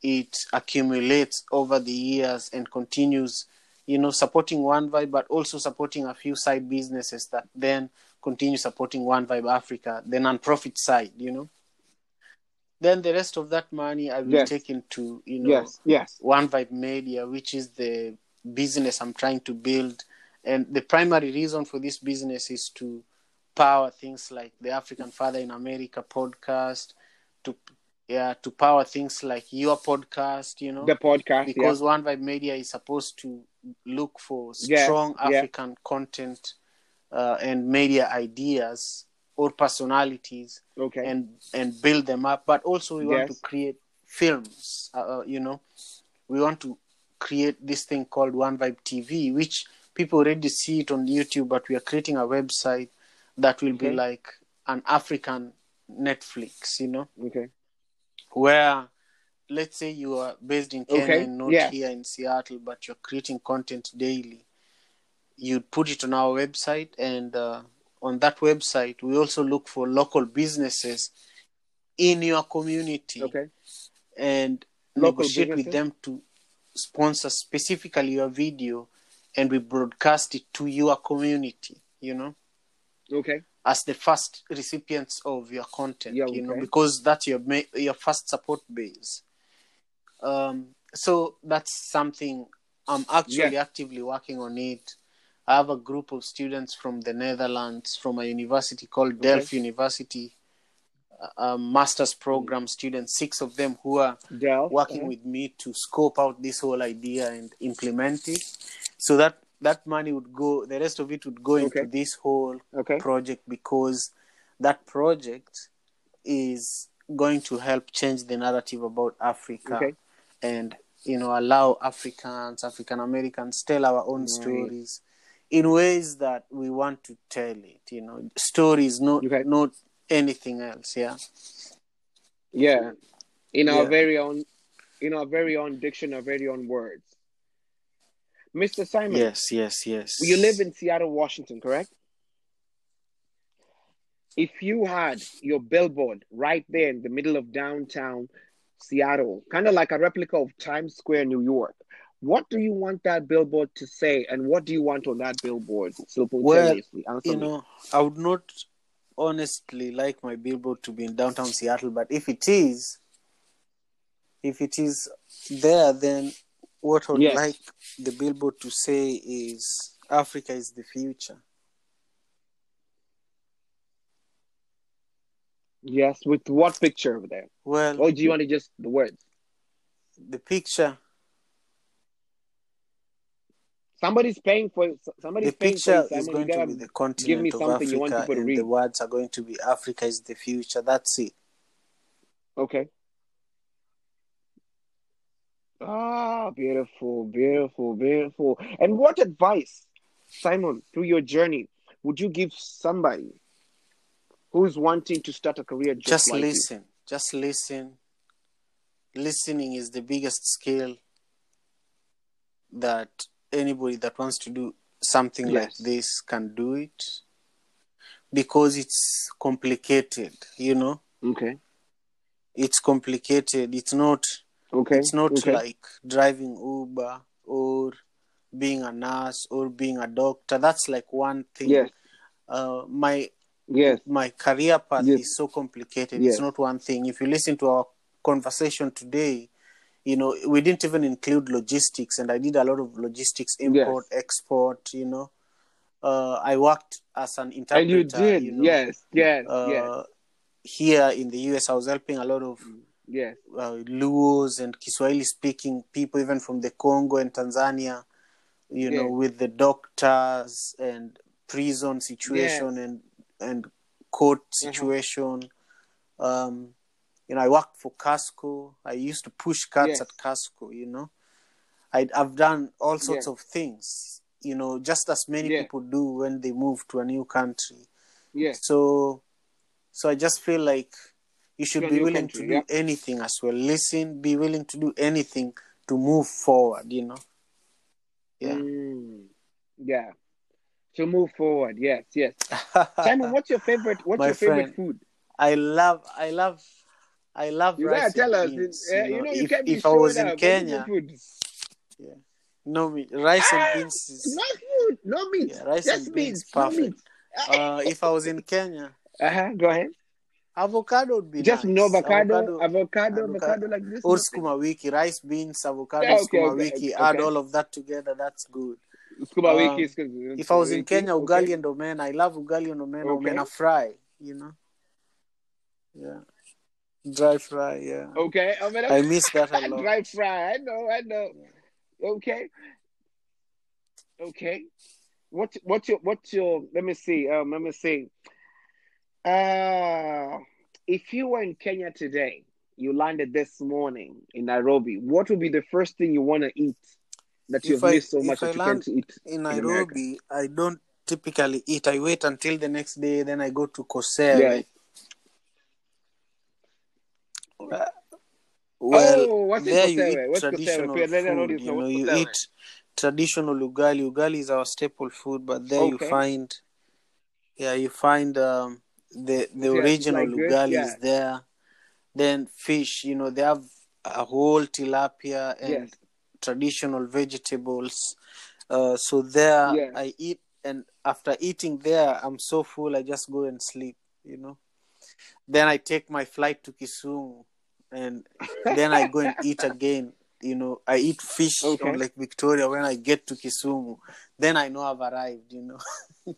it accumulates over the years and continues you know supporting one vibe but also supporting a few side businesses that then continue supporting one vibe africa the non-profit side you know then the rest of that money i will Yes. take into you know Yes. Yes. one vibe media which is the business i'm trying to build and the primary reason for this business is to power things like the african father in america podcast to yeah to power things like your podcast you know The podcast. because One Vibe Media is supposed to look for strong yeah. African content uh, and media ideas or personalities. Okay. and and build them up. But also we want Yes. to create films. Uh, uh, you know, we want to create this thing called One Vibe TV, which people already see it on YouTube. But we are creating a website that will be like an African Netflix. You know okay. where let's say you are based in Kenya Okay, and not yes. here in Seattle, but you're creating content daily. You'd put it on our website, and uh, on that website, we also look for local businesses in your community Okay. and Local negotiate with them to sponsor specifically your video, and we broadcast it to your community. You know Okay. as the first recipients of your content Yeah, you know because that's your your first support base um so that's something i'm actually actively working on it i have a group of students from the netherlands from a university called delft university a master's program students six of them who are Dell. working with me to scope out this whole idea and implement it so that that money would go the rest of it would go into this whole Okay. project because that project is going to help change the narrative about africa Okay. and you know allow africans african americans tell our own Right. stories in ways that we want to tell it you know stories not Okay. not anything else yeah Yeah. In our Yeah. very own in our very own diction, our very own words. Mr. Simon, yes yes yes you live in Seattle, Washington, correct? If you had your billboard right there in the middle of downtown Seattle, kind of like a replica of Times Square, New York, what do you want that billboard to say, and what do you want on that billboard? Answer you me. know i would not honestly like my billboard to be in downtown seattle but if it is if it is there then what i would Yes. like the billboard to say is africa is the future Yes, with what picture over there? well Or do you want to just the words? the picture Somebody's paying for somebody's the paying picture for is going You to be the give me continent of something you want africa people to read. the words are going to be africa is the future that's it Okay. Ah, beautiful, beautiful, beautiful. And what advice, Simon, through your journey, would you give somebody who's wanting to start a career just, just like you? listen just listen listening is the biggest skill that anybody that wants to do something like this can do it because it's complicated you know Okay. it's complicated it's not Okay. it's not okay. like driving uber or being a nurse or being a doctor that's like one thing Yes. uh, my Yes. my career path Yes. is so complicated. Yes. It's not one thing. If you listen to our conversation today, you know, we didn't even include logistics, and I did a lot of logistics, import, export. You know, uh, I worked as an interpreter. And you did. know, yes. Yes. yes. Uh, Here in the US, I was helping a lot of Yes. uh, Luos and Kiswahili speaking people, even from the Congo and Tanzania, you know, with the doctors and prison situation and and court Uh-huh. situation. Um, you know, I worked for Costco. I used to push carts Yes. at Costco. You know, I, I've done all sorts Yeah. of things. You know, just as many Yeah. people do when they move to a new country. Yes. So, so I just feel like you should To be willing country, to do yeah. anything as well. Listen, be willing to do anything to move forward. You know. Yeah. Mm, yeah. To move forward. Yes. Yes. Simon, what's your favorite? What's My your favorite friend, food? I love, I love, I love You rice gotta tell us. beans, uh, you know, you if, can't be if I was in up. What is Kenya, food? no me, rice Ah, and beans is No food, no meat. yeah, rice Just and beans, beans, no perfect. meat. Uh, if I was in Kenya, Uh huh. Go ahead. avocado would be Just nice. no avocado, avocado, avocado, avocado, like this. or sukuma wiki, rice, beans, avocado, Yeah, okay, sukuma okay, wiki. okay, Add all of that together. That's good. Scuba Um, wiki. is- If I was in wiki, Kenya, okay. ugali and omena. I love ugali and omena. Okay. Omena fry. You know. Yeah. Dry fry. Yeah. Okay, I'm gonna I miss that a lot. dry fry. I know, I know. Okay, okay. What what's your what's your? Let me see. Um, let me see. Uh if you were in Kenya today, you landed this morning in Nairobi. What would be the first thing you want to eat that you've missed so much I that you can't eat in? Nairobi, I don't typically eat. I wait until the next day, then I go to Kosele. Yeah. Well, Oh, what's there you eat What's traditional Kosele? Let the food. You know, you eat traditional ugali. Ugali is our staple food, but there you find, yeah, you find um, the the Yeah, original like ugali yeah. is there. Then fish, you know, they have a whole tilapia and Yes. traditional vegetables. Uh, so there. I eat, and after eating there, I'm so full I just go and sleep. You know. Then I take my flight to Kisumu, and then I go and eat again. You know, I eat fish Okay. on Lake Victoria when I get to Kisumu. Then I know I've arrived. You know.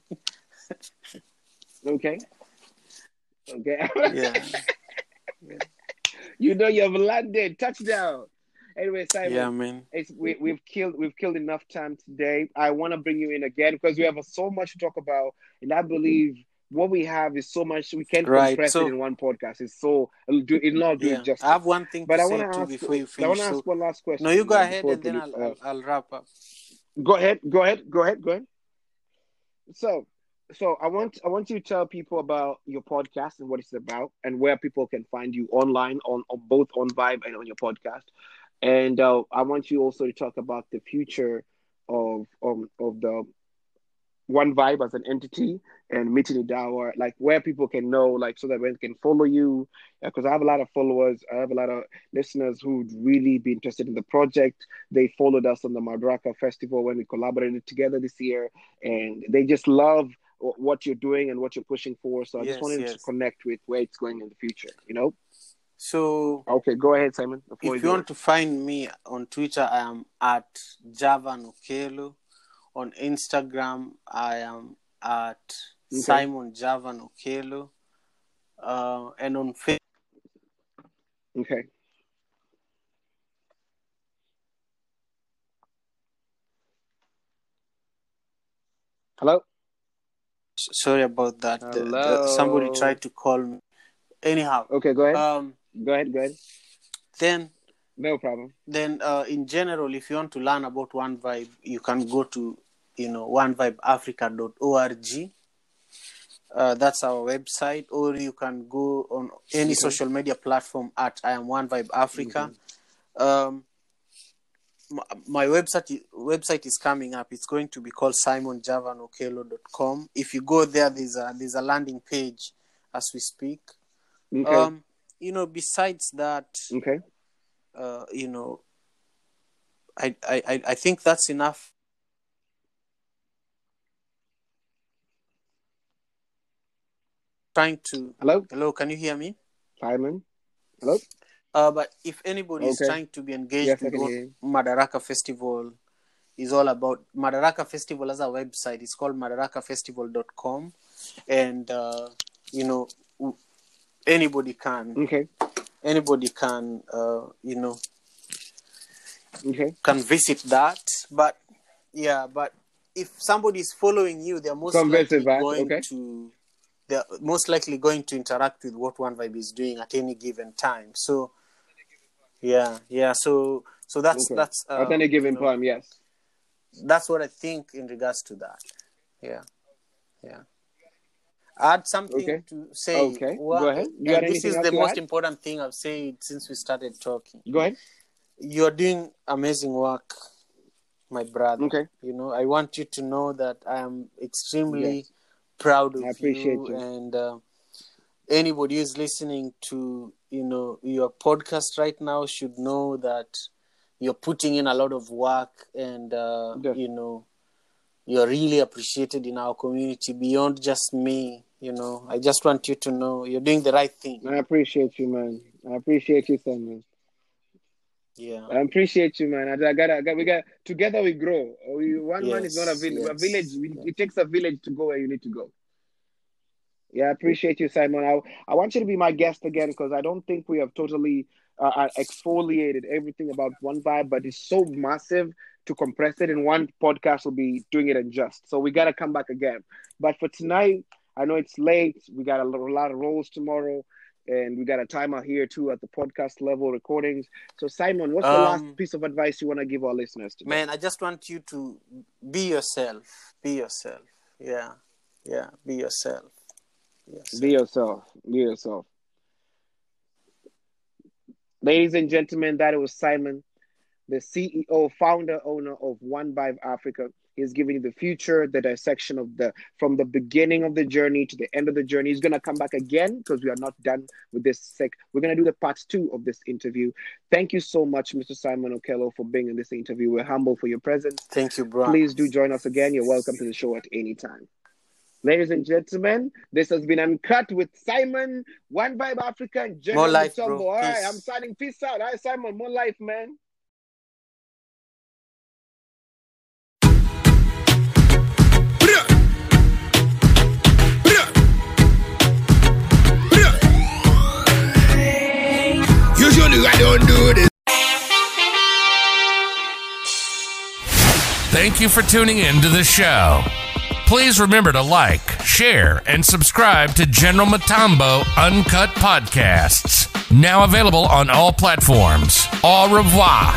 Okay. Okay. yeah. yeah. you know you've landed. Touchdown. Anyway, Simon. Yeah, man. It's, we, we've killed we've killed enough time today. I want to bring you in again because we have so much to talk about, and I mm-hmm. believe what we have is so much we can't Right, compress so- it in one podcast. It's so it'll do it'll not do Yeah. it justice. I have one thing but to I say want to ask. before you I want to So- ask one last question. no, you go ahead and then I'll. I'll I'll wrap up. go ahead go ahead go ahead go ahead so so i want i want you to tell people about your podcast and what it's about and where people can find you online on, on both on vibe and on your podcast and uh, i want you also to talk about the future of um, of the one vibe as an entity and Mti Ni Dawa, like where people can know, like so that they can follow you. Because I have a lot of followers, I have a lot of listeners who would really be interested in the project. They followed us on the Madaraka Festival when we collaborated together this year, and they just love wh- what you're doing and what you're pushing for. So I Yes, just wanted to connect with where it's going in the future. You know? So Okay, go ahead, Simon. If we you want to find me on Twitter, I am at Javan Okelo. On Instagram, I am at Okay. Simon Javan Okelo. Uh, and on Facebook, Okay. Hello. sorry about that. The- the- somebody tried to call me. Anyhow, Okay, go ahead. um, go ahead. Go ahead. then No problem. then uh, in general if you want to learn about one vibe you can go to you know onevibeafrica.org uh, that's our website or you can go on any Okay. social media platform at i am one vibe africa um, my, my website website is coming up it's going to be called simonjavanokelo.com if you go there there's a there's a landing page as we speak Okay. um, you know besides that okay. uh, you know, I, I- I think that's enough. Trying to Hello, hello, can you hear me? Simon. Hello. Uh, but if anybody is trying to be engaged Yes, with what. Madaraka Festival is all about, Madaraka Festival as a website It's called madarakafestival.com, and uh, you know, anybody can Okay. anybody can uh, you know Okay. can visit that. But yeah, but if somebody is following you, they're most Come likely that, going okay. to they're most likely going to interact with what One Vibe is doing at any given time. So yeah, yeah. So so that's Okay. that's uh, At any given you know, time, yes. That's what I think in regards to that. Yeah, yeah. Add something Okay. to say. Okay, Well, go ahead. You this is the most add? important thing I've said since we started talking. Go ahead. You're doing amazing work, my brother. Okay. You know, I want you to know that I am extremely Yes. Proud of I appreciate you. and uh, anybody who's listening to you know your podcast right now should know that you're putting in a lot of work and uh, you know you're really appreciated in our community beyond just me you know i just want you to know you're doing the right thing I appreciate you, man. I appreciate you, Simon. Yeah I appreciate you, man. I, I got, I got, we got. Together we grow. We, one man is not a Yes, village. A village. We, yes. It takes a village to go where you need to go. Yeah, I appreciate you, Simon. I, I want you to be my guest again because I don't think we have totally uh, uh, exfoliated everything about one vibe, but it's so massive to compress it in one podcast will be doing it unjust. So we got to come back again. But for tonight, I know it's late. We got a lot of roles tomorrow, and we got a timer here too at the podcast level recordings. So Simon, what's the Um, last piece of advice you want to give our listeners today? man i just want you to be yourself be yourself yeah yeah be yourself yes Be yourself. Be yourself. Ladies and gentlemen, that was Simon the CEO, founder, owner of One Vibe Africa. He's giving you the future, the dissection of the from the beginning of the journey to the end of the journey. He's gonna come back again because we are not done with this sec. We're gonna do the part two of this interview. Thank you so much, Mr. Simon Okelo, for being in this interview. We're humble for your presence. Thank you, bro. Please do join us again. You're welcome to the show at any time. Ladies and gentlemen, this has been Uncut with Simon, One Vibe Africa, and General More life. All right, I'm signing. Peace out. All right, Simon, more life, man. I don't do this. Thank you for tuning in to the show. Please remember to like, share, and subscribe to General Matambo Uncut Podcasts. Now available on all platforms. Au revoir.